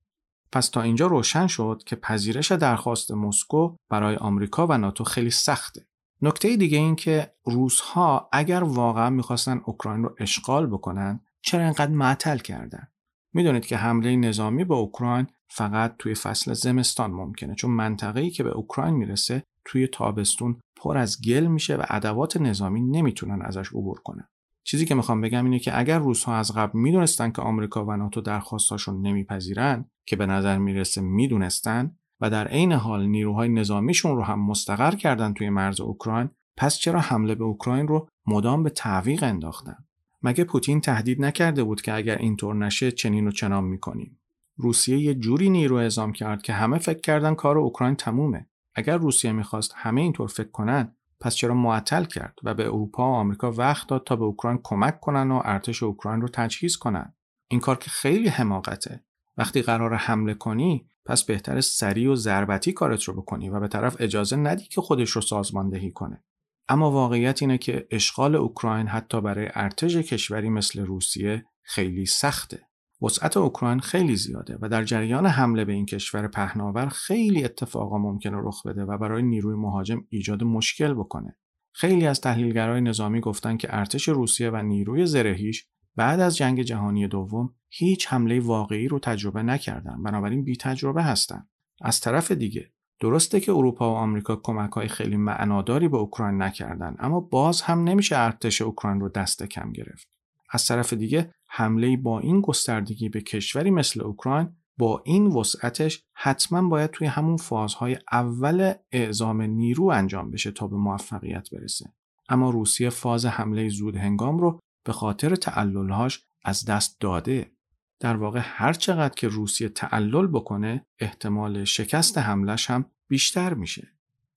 A: پس تا اینجا روشن شد که پذیرش درخواست مسکو برای آمریکا و ناتو خیلی سخته. نکته دیگه این که روسها اگر واقعا می‌خواستن اوکراین رو اشغال بکنن چرا اینقدر معطل کردن؟ می‌دونید که حمله نظامی به اوکراین فقط توی فصل زمستان ممکنه چون منطقه‌ای که به اوکراین می‌رسه توی تابستون پر از گل میشه و ادوات نظامی نمی‌تونن ازش عبور کنن. چیزی که می‌خوام بگم اینه که اگر روسها از قبل می‌دونستن که آمریکا و ناتو درخواستاشون نمیپذیرن که به نظر می‌رسه می‌دونستن و در عین حال نیروهای نظامیشون رو هم مستقر کردن توی مرز اوکراین پس چرا حمله به اوکراین رو مدام به تعویق انداختن؟ مگه پوتین تهدید نکرده بود که اگر اینطور نشه چنین و چنان می‌کنیم؟ روسیه یه جوری نیرو اعزام کرد که همه فکر کردن کار اوکراین تمومه. اگر روسیه می‌خواست همه اینطور فکر کنن پس چرا معطل کرد و به اروپا و آمریکا وقت داد تا به اوکراین کمک کنن و ارتش اوکراین رو تجهیز کنن؟ این کار که خیلی حماقته. وقتی قرار حمله کنی پس بهتر سریع و ضربتی کارت رو بکنی و به طرف اجازه ندی که خودش رو سازماندهی کنه اما واقعیت اینه که اشغال اوکراین حتی برای ارتش کشوری مثل روسیه خیلی سخته وسعت اوکراین خیلی زیاده و در جریان حمله به این کشور پهناور خیلی اتفاقا ممکنه رخ بده و برای نیروی مهاجم ایجاد مشکل بکنه. خیلی از تحلیلگرای نظامی گفتن که ارتش روسیه و نیروی زرهیش بعد از جنگ جهانی دوم هیچ حمله واقعی رو تجربه نکردن بنابراین بی تجربه هستن. از طرف دیگه درسته که اروپا و آمریکا کمک های خیلی معناداری به اوکراین نکردن اما باز هم نمیشه ارتش اوکراین رو دست کم گرفت. از طرف دیگه حمله با این گستردگی به کشوری مثل اوکراین با این وسعتش حتما باید توی همون فازهای اول اعزام نیرو انجام بشه تا به موفقیت برسه. اما روسیه فاز حمله زود هنگام رو به خاطر تعللهاش از دست داده. در واقع هر چقدر که روسیه تعلل بکنه احتمال شکست حملش هم بیشتر میشه.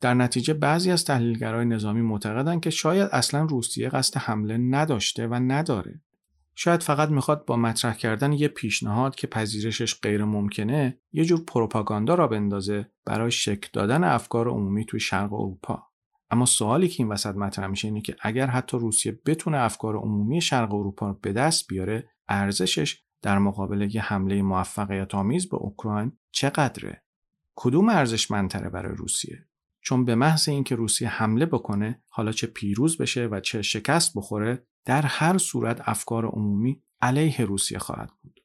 A: در نتیجه بعضی از تحلیلگرای نظامی معتقدند که شاید اصلا روسیه قصد حمله نداشته و نداره. شاید فقط می‌خواد با مطرح کردن یه پیشنهاد که پذیرشش غیر ممکنه یه جور پروپاگاندا را بندازه برای شک دادن افکار عمومی توی شرق اروپا. اما سوالی که این وسط مطرح میشه اینه که اگر حتی روسیه بتونه افکار عمومی شرق اروپا رو به دست بیاره ارزشش در مقابل یه حمله موفقیت آمیز به اوکراین چقدره؟ کدوم ارزشمندتره برای روسیه؟ چون به محض اینکه روسیه حمله بکنه حالا چه پیروز بشه و چه شکست بخوره در هر صورت افکار عمومی علیه روسیه خواهد بود.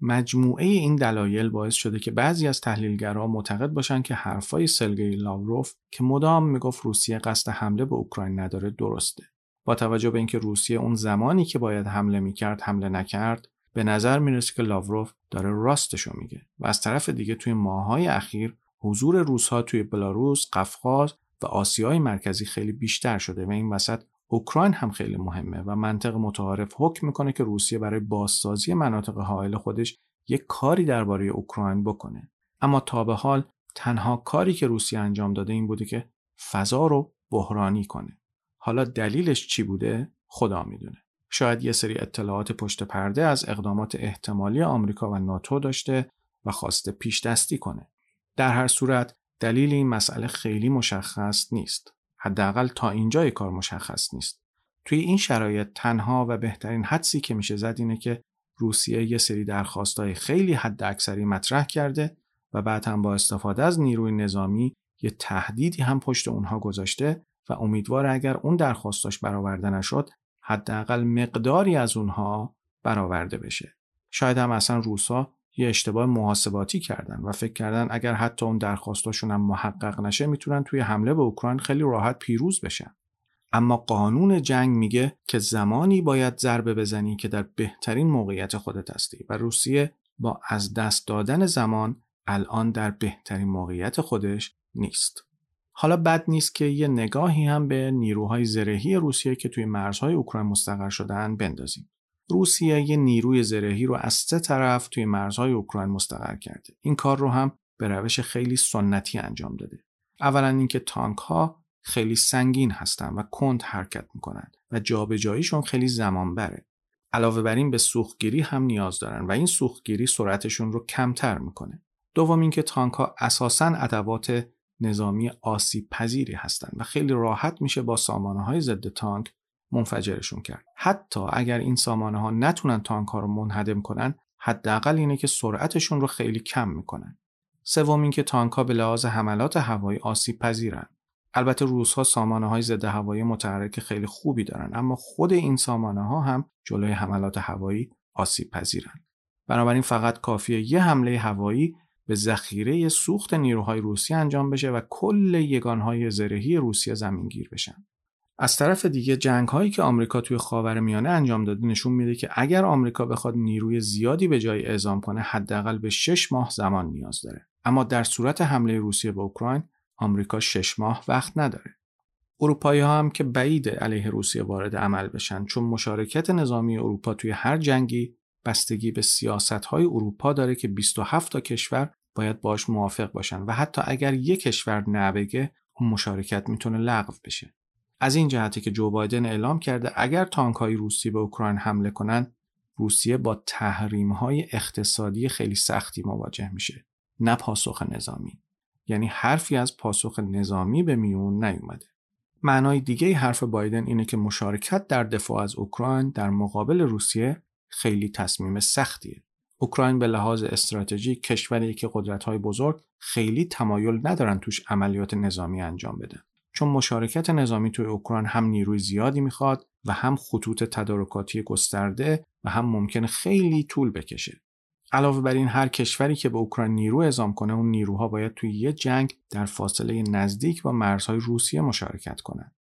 A: مجموعه این دلایل باعث شده که بعضی از تحلیلگرها معتقد باشند که حرفای سلگئی لاوروف که مدام می‌گفت روسیه قصد حمله به اوکراین نداره درسته. با توجه به اینکه روسیه اون زمانی که باید حمله می‌کرد حمله نکرد به نظر می‌رسه که لاوروف داره راستشو میگه و از طرف دیگه توی ماهای اخیر حضور روسها توی بلاروس، قفقاز و آسیای مرکزی خیلی بیشتر شده و این وسط اوکراین هم خیلی مهمه و منطق متعارف حکم می‌کنه که روسیه برای بازسازی مناطق حائل خودش یک کاری درباره اوکراین بکنه. اما تا به حال تنها کاری که روسیه انجام داده این بوده که فضا رو بحرانی کنه. حالا دلیلش چی بوده؟ خدا می‌دونه. شاید یه سری اطلاعات پشت پرده از اقدامات احتمالی آمریکا و ناتو داشته و خواسته پیش دستی کنه. در هر صورت دلیل این مسئله خیلی مشخص نیست. حداقل تا اینجای کار مشخص نیست. توی این شرایط تنها و بهترین حدسی که میشه زد اینه که روسیه یه سری درخواستای خیلی حد اکثری مطرح کرده و بعد هم با استفاده از نیروی نظامی یه تهدیدی هم پشت اونها گذاشته و امیدوار اگر اون درخواستاش برآورده نشد حداقل مقداری از اونها برآورده بشه. شاید هم اصلا روسا یه اشتباه محاسباتی کردن و فکر کردن اگر حتی اون درخواستاشون هم محقق نشه می‌تونن توی حمله به اوکراین خیلی راحت پیروز بشن اما قانون جنگ میگه که زمانی باید ضربه بزنی که در بهترین موقعیت خودت هستی و روسیه با از دست دادن زمان الان در بهترین موقعیت خودش نیست. حالا بد نیست که یه نگاهی هم به نیروهای زرهی روسیه که توی مرزهای اوکراین مستقر شدن بندازیم. روسیه یه نیروی زرهی رو از سه طرف توی مرزهای اوکراین مستقر کرده. این کار رو هم به روش خیلی سنتی انجام داده. اولا اینکه تانک ها خیلی سنگین هستن و کند حرکت می‌کنن و جابجاییشون خیلی زمان بره. علاوه بر این به سوختگیری هم نیاز دارن و این سوختگیری سرعتشون رو کمتر می‌کنه. دوم اینکه تانک ها اساساً ادوات نظامی آسیب پذیری هستند و خیلی راحت میشه با سامانه های ضد تانک منفجرشون کرد. حتی اگر این سامانه ها نتونن تانک ها رو منهدم کنن، حداقل اینه که سرعتشون رو خیلی کم می‌کنن. سوم اینکه تانک ها به لحاظ حملات هوایی آسیب پذیرن. البته روس ها سامانه های ضد هوایی متحرک خیلی خوبی دارن اما خود این سامانه ها هم جلوی حملات هوایی آسیب پذیرن. بنابراین فقط کافیه یه حمله هوایی به ذخیره سوخت نیروهای روسیه انجام بشه و کل یگانهای زرهی روسیه زمینگیر بشن. از طرف دیگه جنگ هایی که آمریکا توی خاورمیانه انجام داده نشون میده که اگر آمریکا بخواد نیروی زیادی به جای اعزام کنه حداقل به 6 ماه زمان نیاز داره. اما در صورت حمله روسیه به اوکراین آمریکا 6 ماه وقت نداره. اروپایی ها هم که بعید علیه روسیه وارد عمل بشن چون مشارکت نظامی اروپا توی هر جنگی بستگی به سیاست های اروپا داره که 27 تا کشور باید باش موافق باشن و حتی اگر یک کشور نبگه اون مشارکت می‌تونه لغو بشه. از این جهتی که جو بایدن اعلام کرده اگر تانک های روسی به اوکراین حمله کنند روسیه با تحریم های اقتصادی خیلی سختی مواجه میشه نه پاسخ نظامی. یعنی حرفی از پاسخ نظامی به میون نیومده. معنای دیگه حرف بایدن اینه که مشارکت در دفاع از اوکراین در مقابل روسیه خیلی تصمیم سختیه. اوکراین به لحاظ استراتژی کشوری که قدرت‌های بزرگ خیلی تمایل ندارن توش عملیات نظامی انجام بدن چون مشارکت نظامی توی اوکراین هم نیروی زیادی می‌خواد و هم خطوط تدارکاتی گسترده و هم ممکن خیلی طول بکشه. علاوه بر این هر کشوری که به اوکراین نیرو اعزام کنه اون نیروها باید توی یه جنگ در فاصله نزدیک با مرزهای روسیه مشارکت کنند.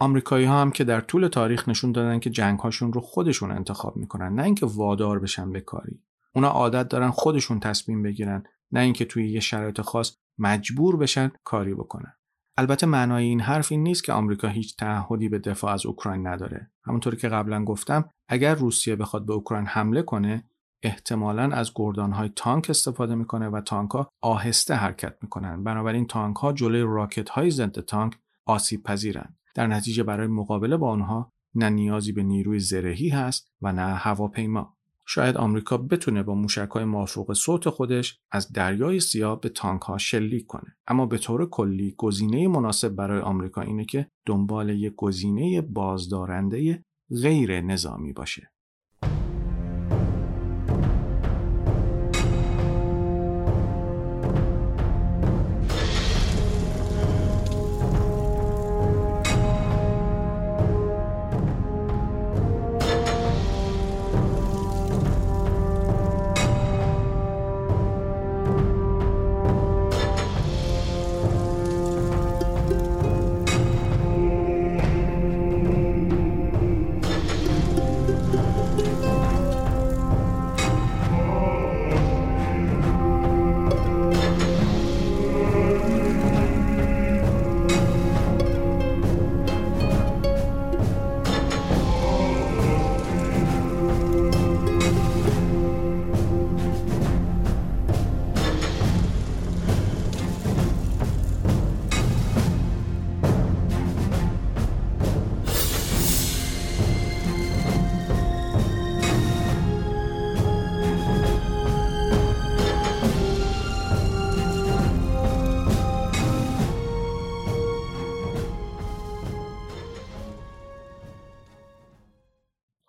A: آمریکایی ها هم که در طول تاریخ نشون دادن که جنگ هاشون رو خودشون انتخاب می‌کنن نه اینکه وادار بشن به کاری. اونا عادت دارن خودشون تصمیم بگیرن نه اینکه توی یه شرایط خاص مجبور بشن کاری بکنن. البته معنای این حرف این نیست که آمریکا هیچ تعهدی به دفاع از اوکراین نداره. همونطوری که قبلا گفتم اگر روسیه بخواد به اوکراین حمله کنه احتمالا از گردانهای تانک استفاده می‌کنه و تانک ها آهسته حرکت می‌کنن. بنابراین تانک ها جلوی راکت های ضد تانک آسیب پذیرن در نتیجه برای مقابله با آنها نه نیازی به نیروی زرهی هست و نه هواپیما. شاید آمریکا بتونه با موشکهای مافوق صوت خودش از دریای سیاه به تانک ها شلیک کنه. اما به طور کلی گزینه مناسب برای آمریکا اینه که دنبال یک گزینه بازدارنده غیر نظامی باشه.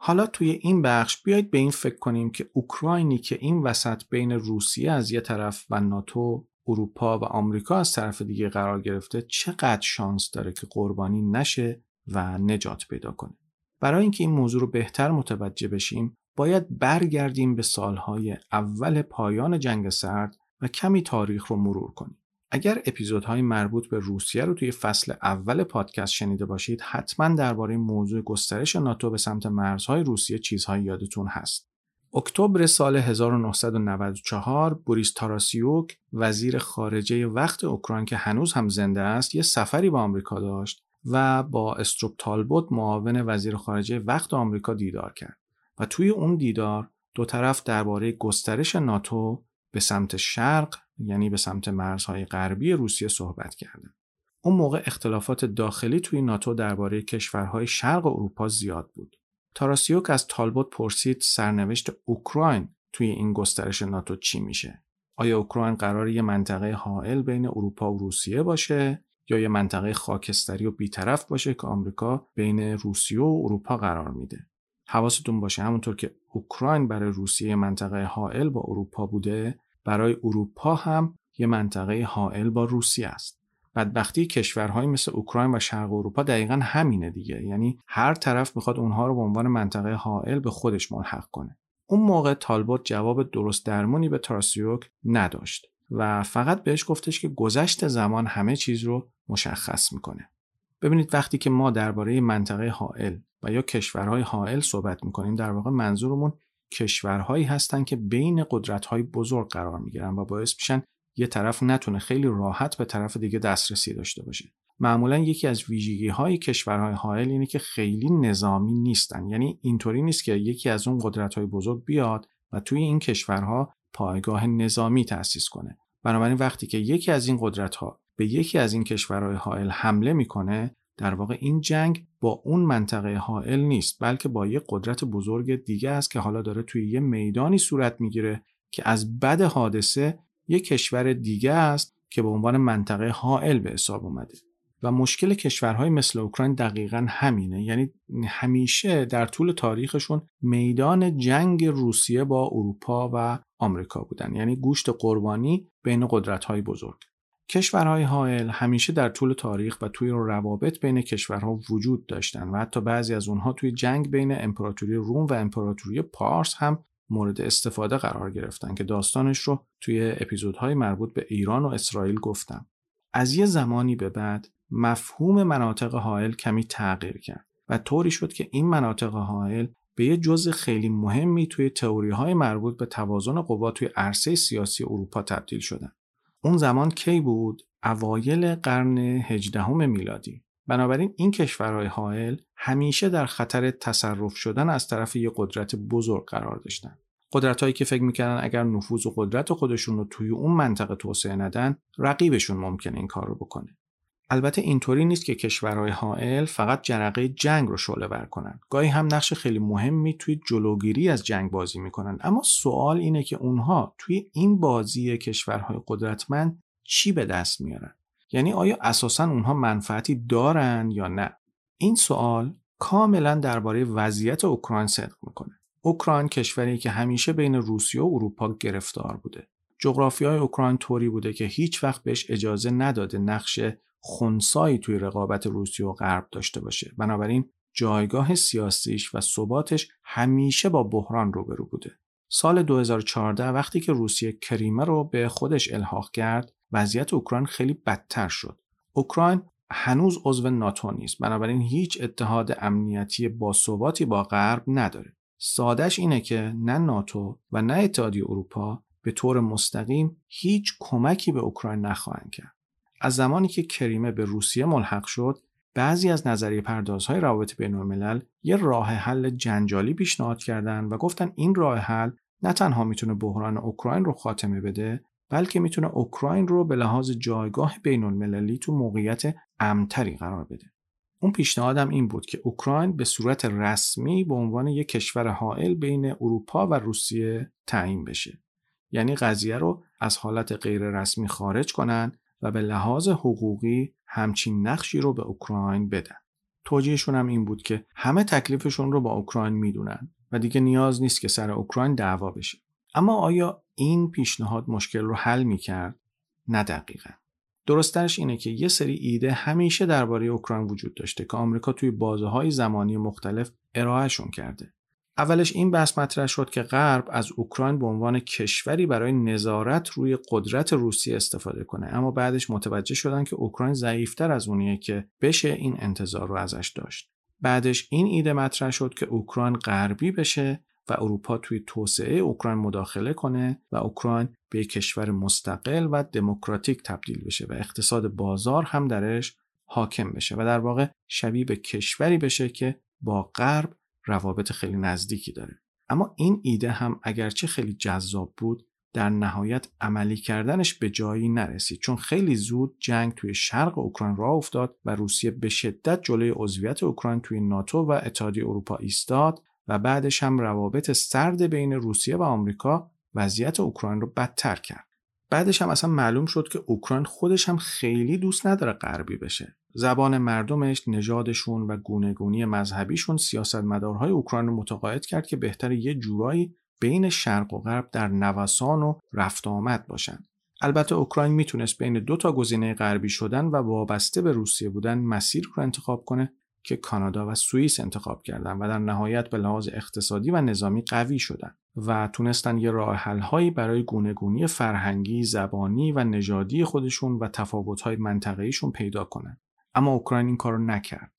A: حالا توی این بخش بیایید به این فکر کنیم که اوکراینی که این وسط بین روسیه از یه طرف و ناتو اروپا و آمریکا از طرف دیگه قرار گرفته چقدر شانس داره که قربانی نشه و نجات پیدا کنه؟ برای اینکه این موضوع رو بهتر متوجه بشیم باید برگردیم به سالهای اول پایان جنگ سرد و کمی تاریخ رو مرور کنیم. اگر اپیزودهای مربوط به روسیه رو توی فصل اول پادکست شنیده باشید حتما درباره موضوع گسترش ناتو به سمت مرزهای روسیه چیزهایی یادتون هست. اکتبر سال 1994 بوریس تاراسیوک وزیر خارجه وقت اوکراین که هنوز هم زنده است یه سفری به آمریکا داشت و با استروپ تالبوت معاون وزیر خارجه وقت آمریکا دیدار کرد و توی اون دیدار دو طرف درباره گسترش ناتو به سمت شرق یعنی به سمت مرزهای غربی روسیه صحبت کردند. اون موقع اختلافات داخلی توی ناتو درباره کشورهای شرق اروپا زیاد بود. تاراسیوک از تالبوت پرسید سرنوشت اوکراین توی این گسترش ناتو چی میشه؟ آیا اوکراین قرار یه منطقه حائل بین اروپا و روسیه باشه یا یه منطقه خاکستری و بیطرف باشه که آمریکا بین روسیه و اروپا قرار میده؟ حواستون باشه همونطور که اوکراین برای روسیه منطقه حائل با اروپا بوده برای اروپا هم یه منطقه حائل با روسیه است. بدبختی کشورهایی مثل اوکراین و شرق اروپا دقیقا همینه دیگه. یعنی هر طرف می‌خواد اونها رو به عنوان منطقه حائل به خودش ملحق کنه. اون موقع تالبوت جواب درست درمونی به تاراسیوک نداشت و فقط بهش گفتش که گذشت زمان همه چیز رو مشخص می‌کنه. ببینید وقتی که ما درباره منطقه حائل و یا کشورهای حائل صحبت می‌کنیم در واقع منظورمون کشورهایی هستند که بین قدرت‌های بزرگ قرار می‌گیرن و باعث میشن یه طرف نتونه خیلی راحت به طرف دیگه دسترسی داشته باشه. معمولا یکی از ویژگی های کشورهای حائل اینه که خیلی نظامی نیستن. یعنی اینطوری نیست که یکی از اون قدرت های بزرگ بیاد و توی این کشورها پایگاه نظامی تأسیس کنه. بنابراین وقتی که یکی از این قدرت ها به یکی از این کشورهای حائل حمله می‌کنه در واقع این جنگ با اون منطقه حائل نیست بلکه با یه قدرت بزرگ دیگه است که حالا داره توی یه میدانی صورت می‌گیره که از بد حادثه یه کشور دیگه است که به عنوان منطقه حائل به حساب اومده. و مشکل کشورهای مثل اوکراین دقیقا همینه. یعنی همیشه در طول تاریخشون میدان جنگ روسیه با اروپا و آمریکا بودن. یعنی گوشت قربانی بین قدرت‌های بزرگ. کشورهای حائل همیشه در طول تاریخ و توی روابط بین کشورها وجود داشتن و حتی بعضی از اونها توی جنگ بین امپراتوری روم و امپراتوری پارس هم مورد استفاده قرار گرفتن که داستانش رو توی اپیزودهای مربوط به ایران و اسرائیل گفتم. از یه زمانی به بعد مفهوم مناطق حائل کمی تغییر کرد و طوری شد که این مناطق حائل به یه جزء خیلی مهمی توی تئوری های مربوط به توازن قوا توی عرصه سیاسی اروپا تبدیل شدن. اون زمان کی بود؟ اوایل قرن هجدهم میلادی. بنابراین این کشورهای حائل همیشه در خطر تصرف شدن از طرف یک قدرت بزرگ قرار داشتن. قدرت هایی که فکر می‌کردن اگر نفوذ و قدرت خودشون رو توی اون منطقه توسعه ندن رقیبشون ممکنه این کار رو بکنه. البته اینطوری نیست که کشورهای حائل فقط جرقه جنگ رو شعله ور کنن. گاهی هم نقش خیلی مهمی توی جلوگیری از جنگ بازی می‌کنن. اما سوال اینه که اونها توی این بازی کشورهای قدرتمند چی به دست میارن؟ یعنی آیا اساسا اونها منفعتی دارن یا نه؟ این سوال کاملا درباره وضعیت اوکراین صدق می‌کنه. اوکراین کشوری که همیشه بین روسیه و اروپا گرفتار بوده. جغرافیای اوکراین طوری بوده که هیچ وقت بهش اجازه نداده نقش خونسایی توی رقابت روسیه و غرب داشته باشه. بنابراین جایگاه سیاسیش و ثباتش همیشه با بحران روبرو بوده. سال 2014 وقتی که روسیه کریمه رو به خودش الحاق کرد وضعیت اوکراین خیلی بدتر شد. اوکراین هنوز عضو ناتو نیست. بنابراین هیچ اتحاد امنیتی با ثباتی با غرب نداره. سادش اینه که نه ناتو و نه اتحادیه اروپا به طور مستقیم هیچ کمکی به اوکراین نخواهند کرد. از زمانی که کریمه به روسیه ملحق شد بعضی از نظریه پردازهای روابط بین الملل یه راه حل جنجالی پیشنهاد کردند و گفتن این راه حل نه تنها می‌تونه بحران اوکراین رو خاتمه بده بلکه می‌تونه اوکراین رو به لحاظ جایگاه بین المللی تو موقعیت امتری قرار بده. اون پیشنهادم این بود که اوکراین به صورت رسمی به عنوان یک کشور حائل بین اروپا و روسیه تعیین بشه. یعنی قضیه رو از حالت غیر رسمی خارج کنن و به لحاظ حقوقی همچین نقشی رو به اوکراین بدن. توجیهشون هم این بود که همه تکلیفشون رو با اوکراین می‌دونن و دیگه نیاز نیست که سر اوکراین دعوا بشه. اما آیا این پیشنهاد مشکل رو حل می‌کرد؟ نه دقیقا. درستش اینه که یه سری ایده همیشه درباره اوکراین وجود داشته که آمریکا توی بازه های زمانی مختلف ارائهشون کرده. اولش این بحث مطرح شد که غرب از اوکراین به عنوان کشوری برای نظارت روی قدرت روسیه استفاده کنه. اما بعدش متوجه شدن که اوکراین ضعیفتر از اونیه که بشه این انتظار رو ازش داشت. بعدش این ایده مطرح شد که اوکراین غربی بشه و اروپا توی توسعه اوکراین مداخله کنه و اوکراین به کشور مستقل و دموکراتیک تبدیل بشه و اقتصاد بازار هم درش حاکم بشه و در واقع شبیه به کشوری بشه که با غرب روابط خیلی نزدیکی داره اما این ایده هم اگرچه خیلی جذاب بود در نهایت عملی کردنش به جایی نرسید چون خیلی زود جنگ توی شرق اوکراین راه افتاد و روسیه به شدت جلوی عضویت اوکراین توی ناتو و اتحادیه اروپا ایستاد و بعدش هم روابط سرد بین روسیه و آمریکا وضعیت اوکراین رو بدتر کرد. بعدش هم اصلا معلوم شد که اوکراین خودش هم خیلی دوست نداره غربی بشه. زبان مردمش، نژادشون و گونهگونی مذهبیشون سیاستمدارهای اوکراین رو متقاعد کرد که بهتر یه جورایی بین شرق و غرب در نوسان و رفت آمد باشن. البته اوکراین می‌تونست بین دو تا گزینه غربی شدن و وابسته به روسیه بودن مسیر رو انتخاب کنه که کانادا و سوئیس انتخاب کردن و در نهایت به لحاظ اقتصادی و نظامی قوی شدن و تونستن یه راه هایی برای گونهگونی فرهنگی، زبانی و نژادی خودشون و تفاوت‌های منطقه‌ایشون پیدا کنن. اما اوکراین این کارو نکرد.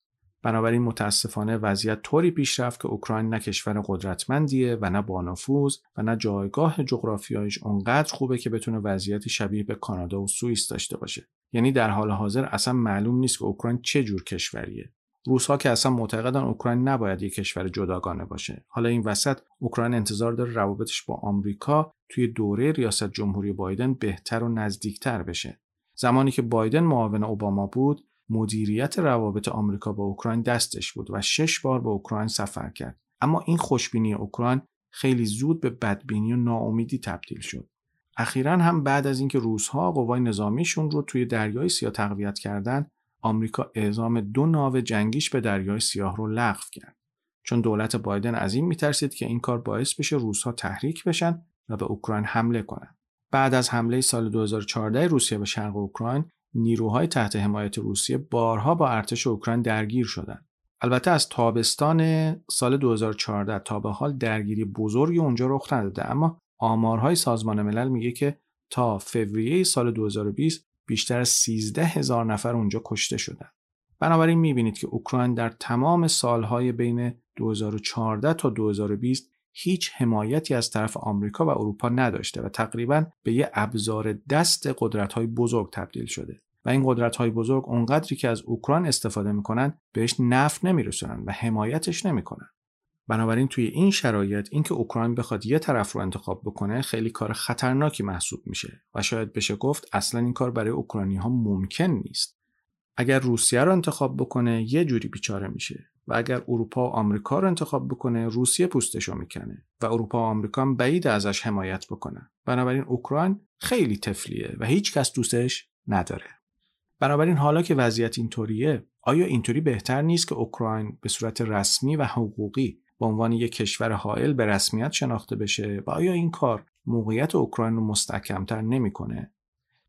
A: بنابراین متاسفانه وضعیت طوری پیش رفت که اوکراین نه کشور قدرتمندیه و نه بانفوذ و نه جایگاه جغرافیایش اونقدر خوبه که بتونه وضعیت شبیه به کانادا و سوئیس داشته باشه. یعنی در حال حاضر اصلا معلوم نیست که اوکراین چه جور کشوریه. روسها که اصلا معتقدن اوکراین نباید یک کشور جداگانه باشه حالا این وسط اوکراین انتظار داره روابطش با آمریکا توی دوره ریاست جمهوری بایدن بهتر و نزدیکتر بشه زمانی که بایدن معاون اوباما بود مدیریت روابط آمریکا با اوکراین دستش بود و شش بار به اوکراین سفر کرد. اما این خوشبینی اوکراین خیلی زود به بدبینی و ناامیدی تبدیل شد. اخیرا هم بعد از اینکه روسها قوای نظامیشون رو توی دریای سیاه تقویت کردند آمریکا اعزام دو ناو جنگیش به دریای سیاه رو لغو کرد. چون دولت بایدن از این میترسید که این کار باعث بشه روسها تحریک بشن و به اوکراین حمله کنند. بعد از حمله سال 2014 روسیه به شرق اوکراین نیروهای تحت حمایت روسیه بارها با ارتش اوکراین درگیر شدند. البته از تابستان سال 2014 تا به حال درگیری بزرگی اونجا رخ نداده اما آمارهای سازمان ملل میگه که تا فوریه سال 2020 بیشتر از 13 هزار نفر اونجا کشته شدن. بنابراین می‌بینید که اوکراین در تمام سالهای بین 2014 تا 2020 هیچ حمایتی از طرف آمریکا و اروپا نداشته و تقریبا به یه ابزار دست قدرت‌های بزرگ تبدیل شده. و این قدرت‌های بزرگ اونقدری که از اوکراین استفاده می‌کنن بهش نفت نمیرسونن و حمایتش نمی‌کنن. بنابراین توی این شرایط اینکه اوکراین بخواد یه طرف رو انتخاب بکنه خیلی کار خطرناکی محسوب میشه. و شاید بشه گفت اصلا این کار برای اوکراینی ها ممکن نیست. اگر روسیه رو انتخاب بکنه یه جوری بیچاره میشه. و اگر اروپا و آمریکا رو انتخاب بکنه روسیه پوستشو می‌کنه و اروپا و آمریکا هم بعید ازش حمایت بکنن. بنابراین اوکراین خیلی تفلیه و هیچ کس دوستش نداره. بنابراین حالا که وضعیت اینطوریه آیا اینطوری بهتر نیست که اوکراین به صورت رسمی و حقوقی به عنوان یک کشور حائل به رسمیت شناخته بشه؟ و آیا این کار موقعیت اوکراین رو مستحکمتر نمی‌کنه؟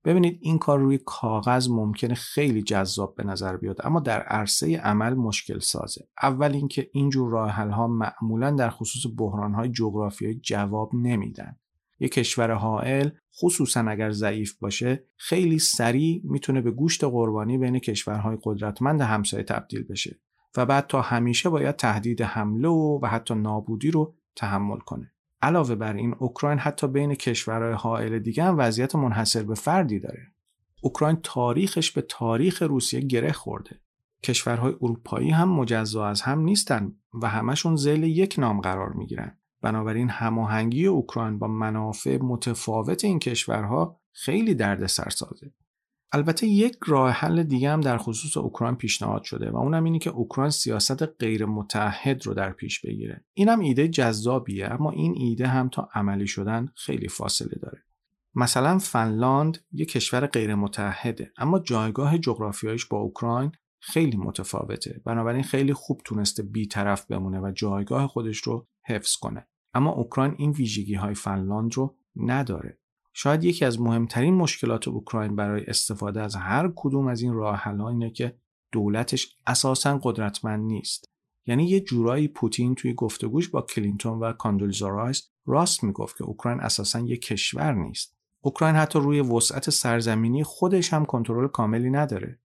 A: ببینید این کار روی کاغذ ممکنه خیلی جذاب به نظر بیاد اما در عرصه عمل مشکل سازه اول اینکه اینجور راه ها معمولا در خصوص بحران های جغرافیایی جواب نمیدن یک کشور حائل خصوصا اگر ضعیف باشه خیلی سریع می‌تونه به گوشت قربانی بین کشورهای قدرتمند همسایه تبدیل بشه و بعد تا همیشه باید تهدید حمله و حتی نابودی رو تحمل کنه. علاوه بر این اوکراین حتی بین کشورهای حائل دیگه هم وضعیت منحصر به فردی داره. اوکراین تاریخش به تاریخ روسیه گره خورده. کشورهای اروپایی هم مجزا از هم نیستن و همشون زیل یک نام قرار می‌گیرن. بنابراین هماهنگی اوکراین با منافع متفاوت این کشورها خیلی دردسر سازه. البته یک راه حل دیگه هم در خصوص اوکراین پیشنهاد شده و اونم اینه که اوکراین سیاست غیر متحد رو در پیش بگیره. اینم ایده جذابیه اما این ایده هم تا عملی شدن خیلی فاصله داره. مثلا فنلاند یک کشور غیر متحده اما جایگاه جغرافیایش با اوکراین خیلی متفاوته بنابراین خیلی خوب تونسته بیطرف بمونه و جایگاه خودش رو حفظ کنه اما اوکراین این ویژگی های فنلاند رو نداره شاید یکی از مهمترین مشکلات اوکراین برای استفاده از هر کدوم از این راه اینه که دولتش اساسا قدرتمند نیست. یعنی یه جورایی پوتین توی گفتگوش با کلینتون و کاندولیزا رایس راست می‌گفت که اوکراین اساسا یک کشور نیست. اوکراین حتی روی وسعت سرزمینی خودش هم کنترل کاملی نداره.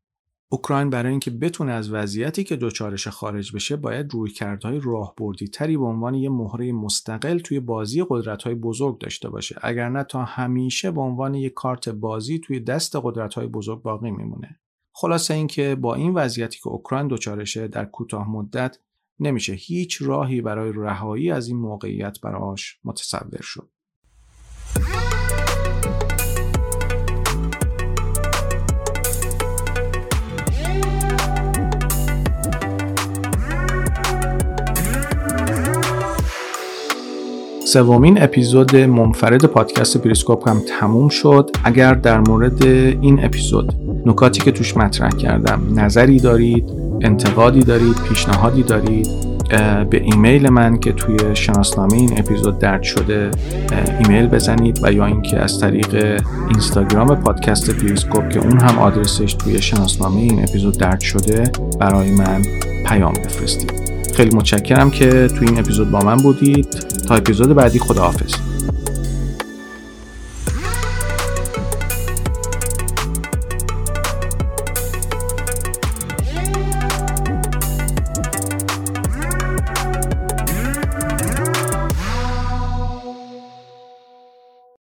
A: اوکراین برای اینکه بتونه از وضعیتی که دوچارش خارج بشه باید رویکردهای راهبردی تری به عنوان یه مهره مستقل توی بازی قدرت‌های بزرگ داشته باشه. اگر نه تا همیشه به عنوان یک کارت بازی توی دست قدرت‌های بزرگ باقی میمونه. خلاصه اینکه با این وضعیتی که اوکراین دچارشه در کوتاه مدت نمیشه هیچ راهی برای رهایی از این موقعیت براش متصور شد. سومین اپیزود منفرد پادکست پریسکوپ هم تموم شد. اگر در مورد این اپیزود نکاتی که توش مطرح کردم نظری دارید انتقادی دارید پیشنهادی دارید به ایمیل من که توی شناسنامه این اپیزود درج شده ایمیل بزنید و یا اینکه از طریق اینستاگرام پادکست پریسکوپ که اون هم آدرسش توی شناسنامه این اپیزود درج شده برای من پیام بفرستید. خیلی متشکرم که توی این اپیزود با من بودید. تا اپیزود بعدی خداحافظ.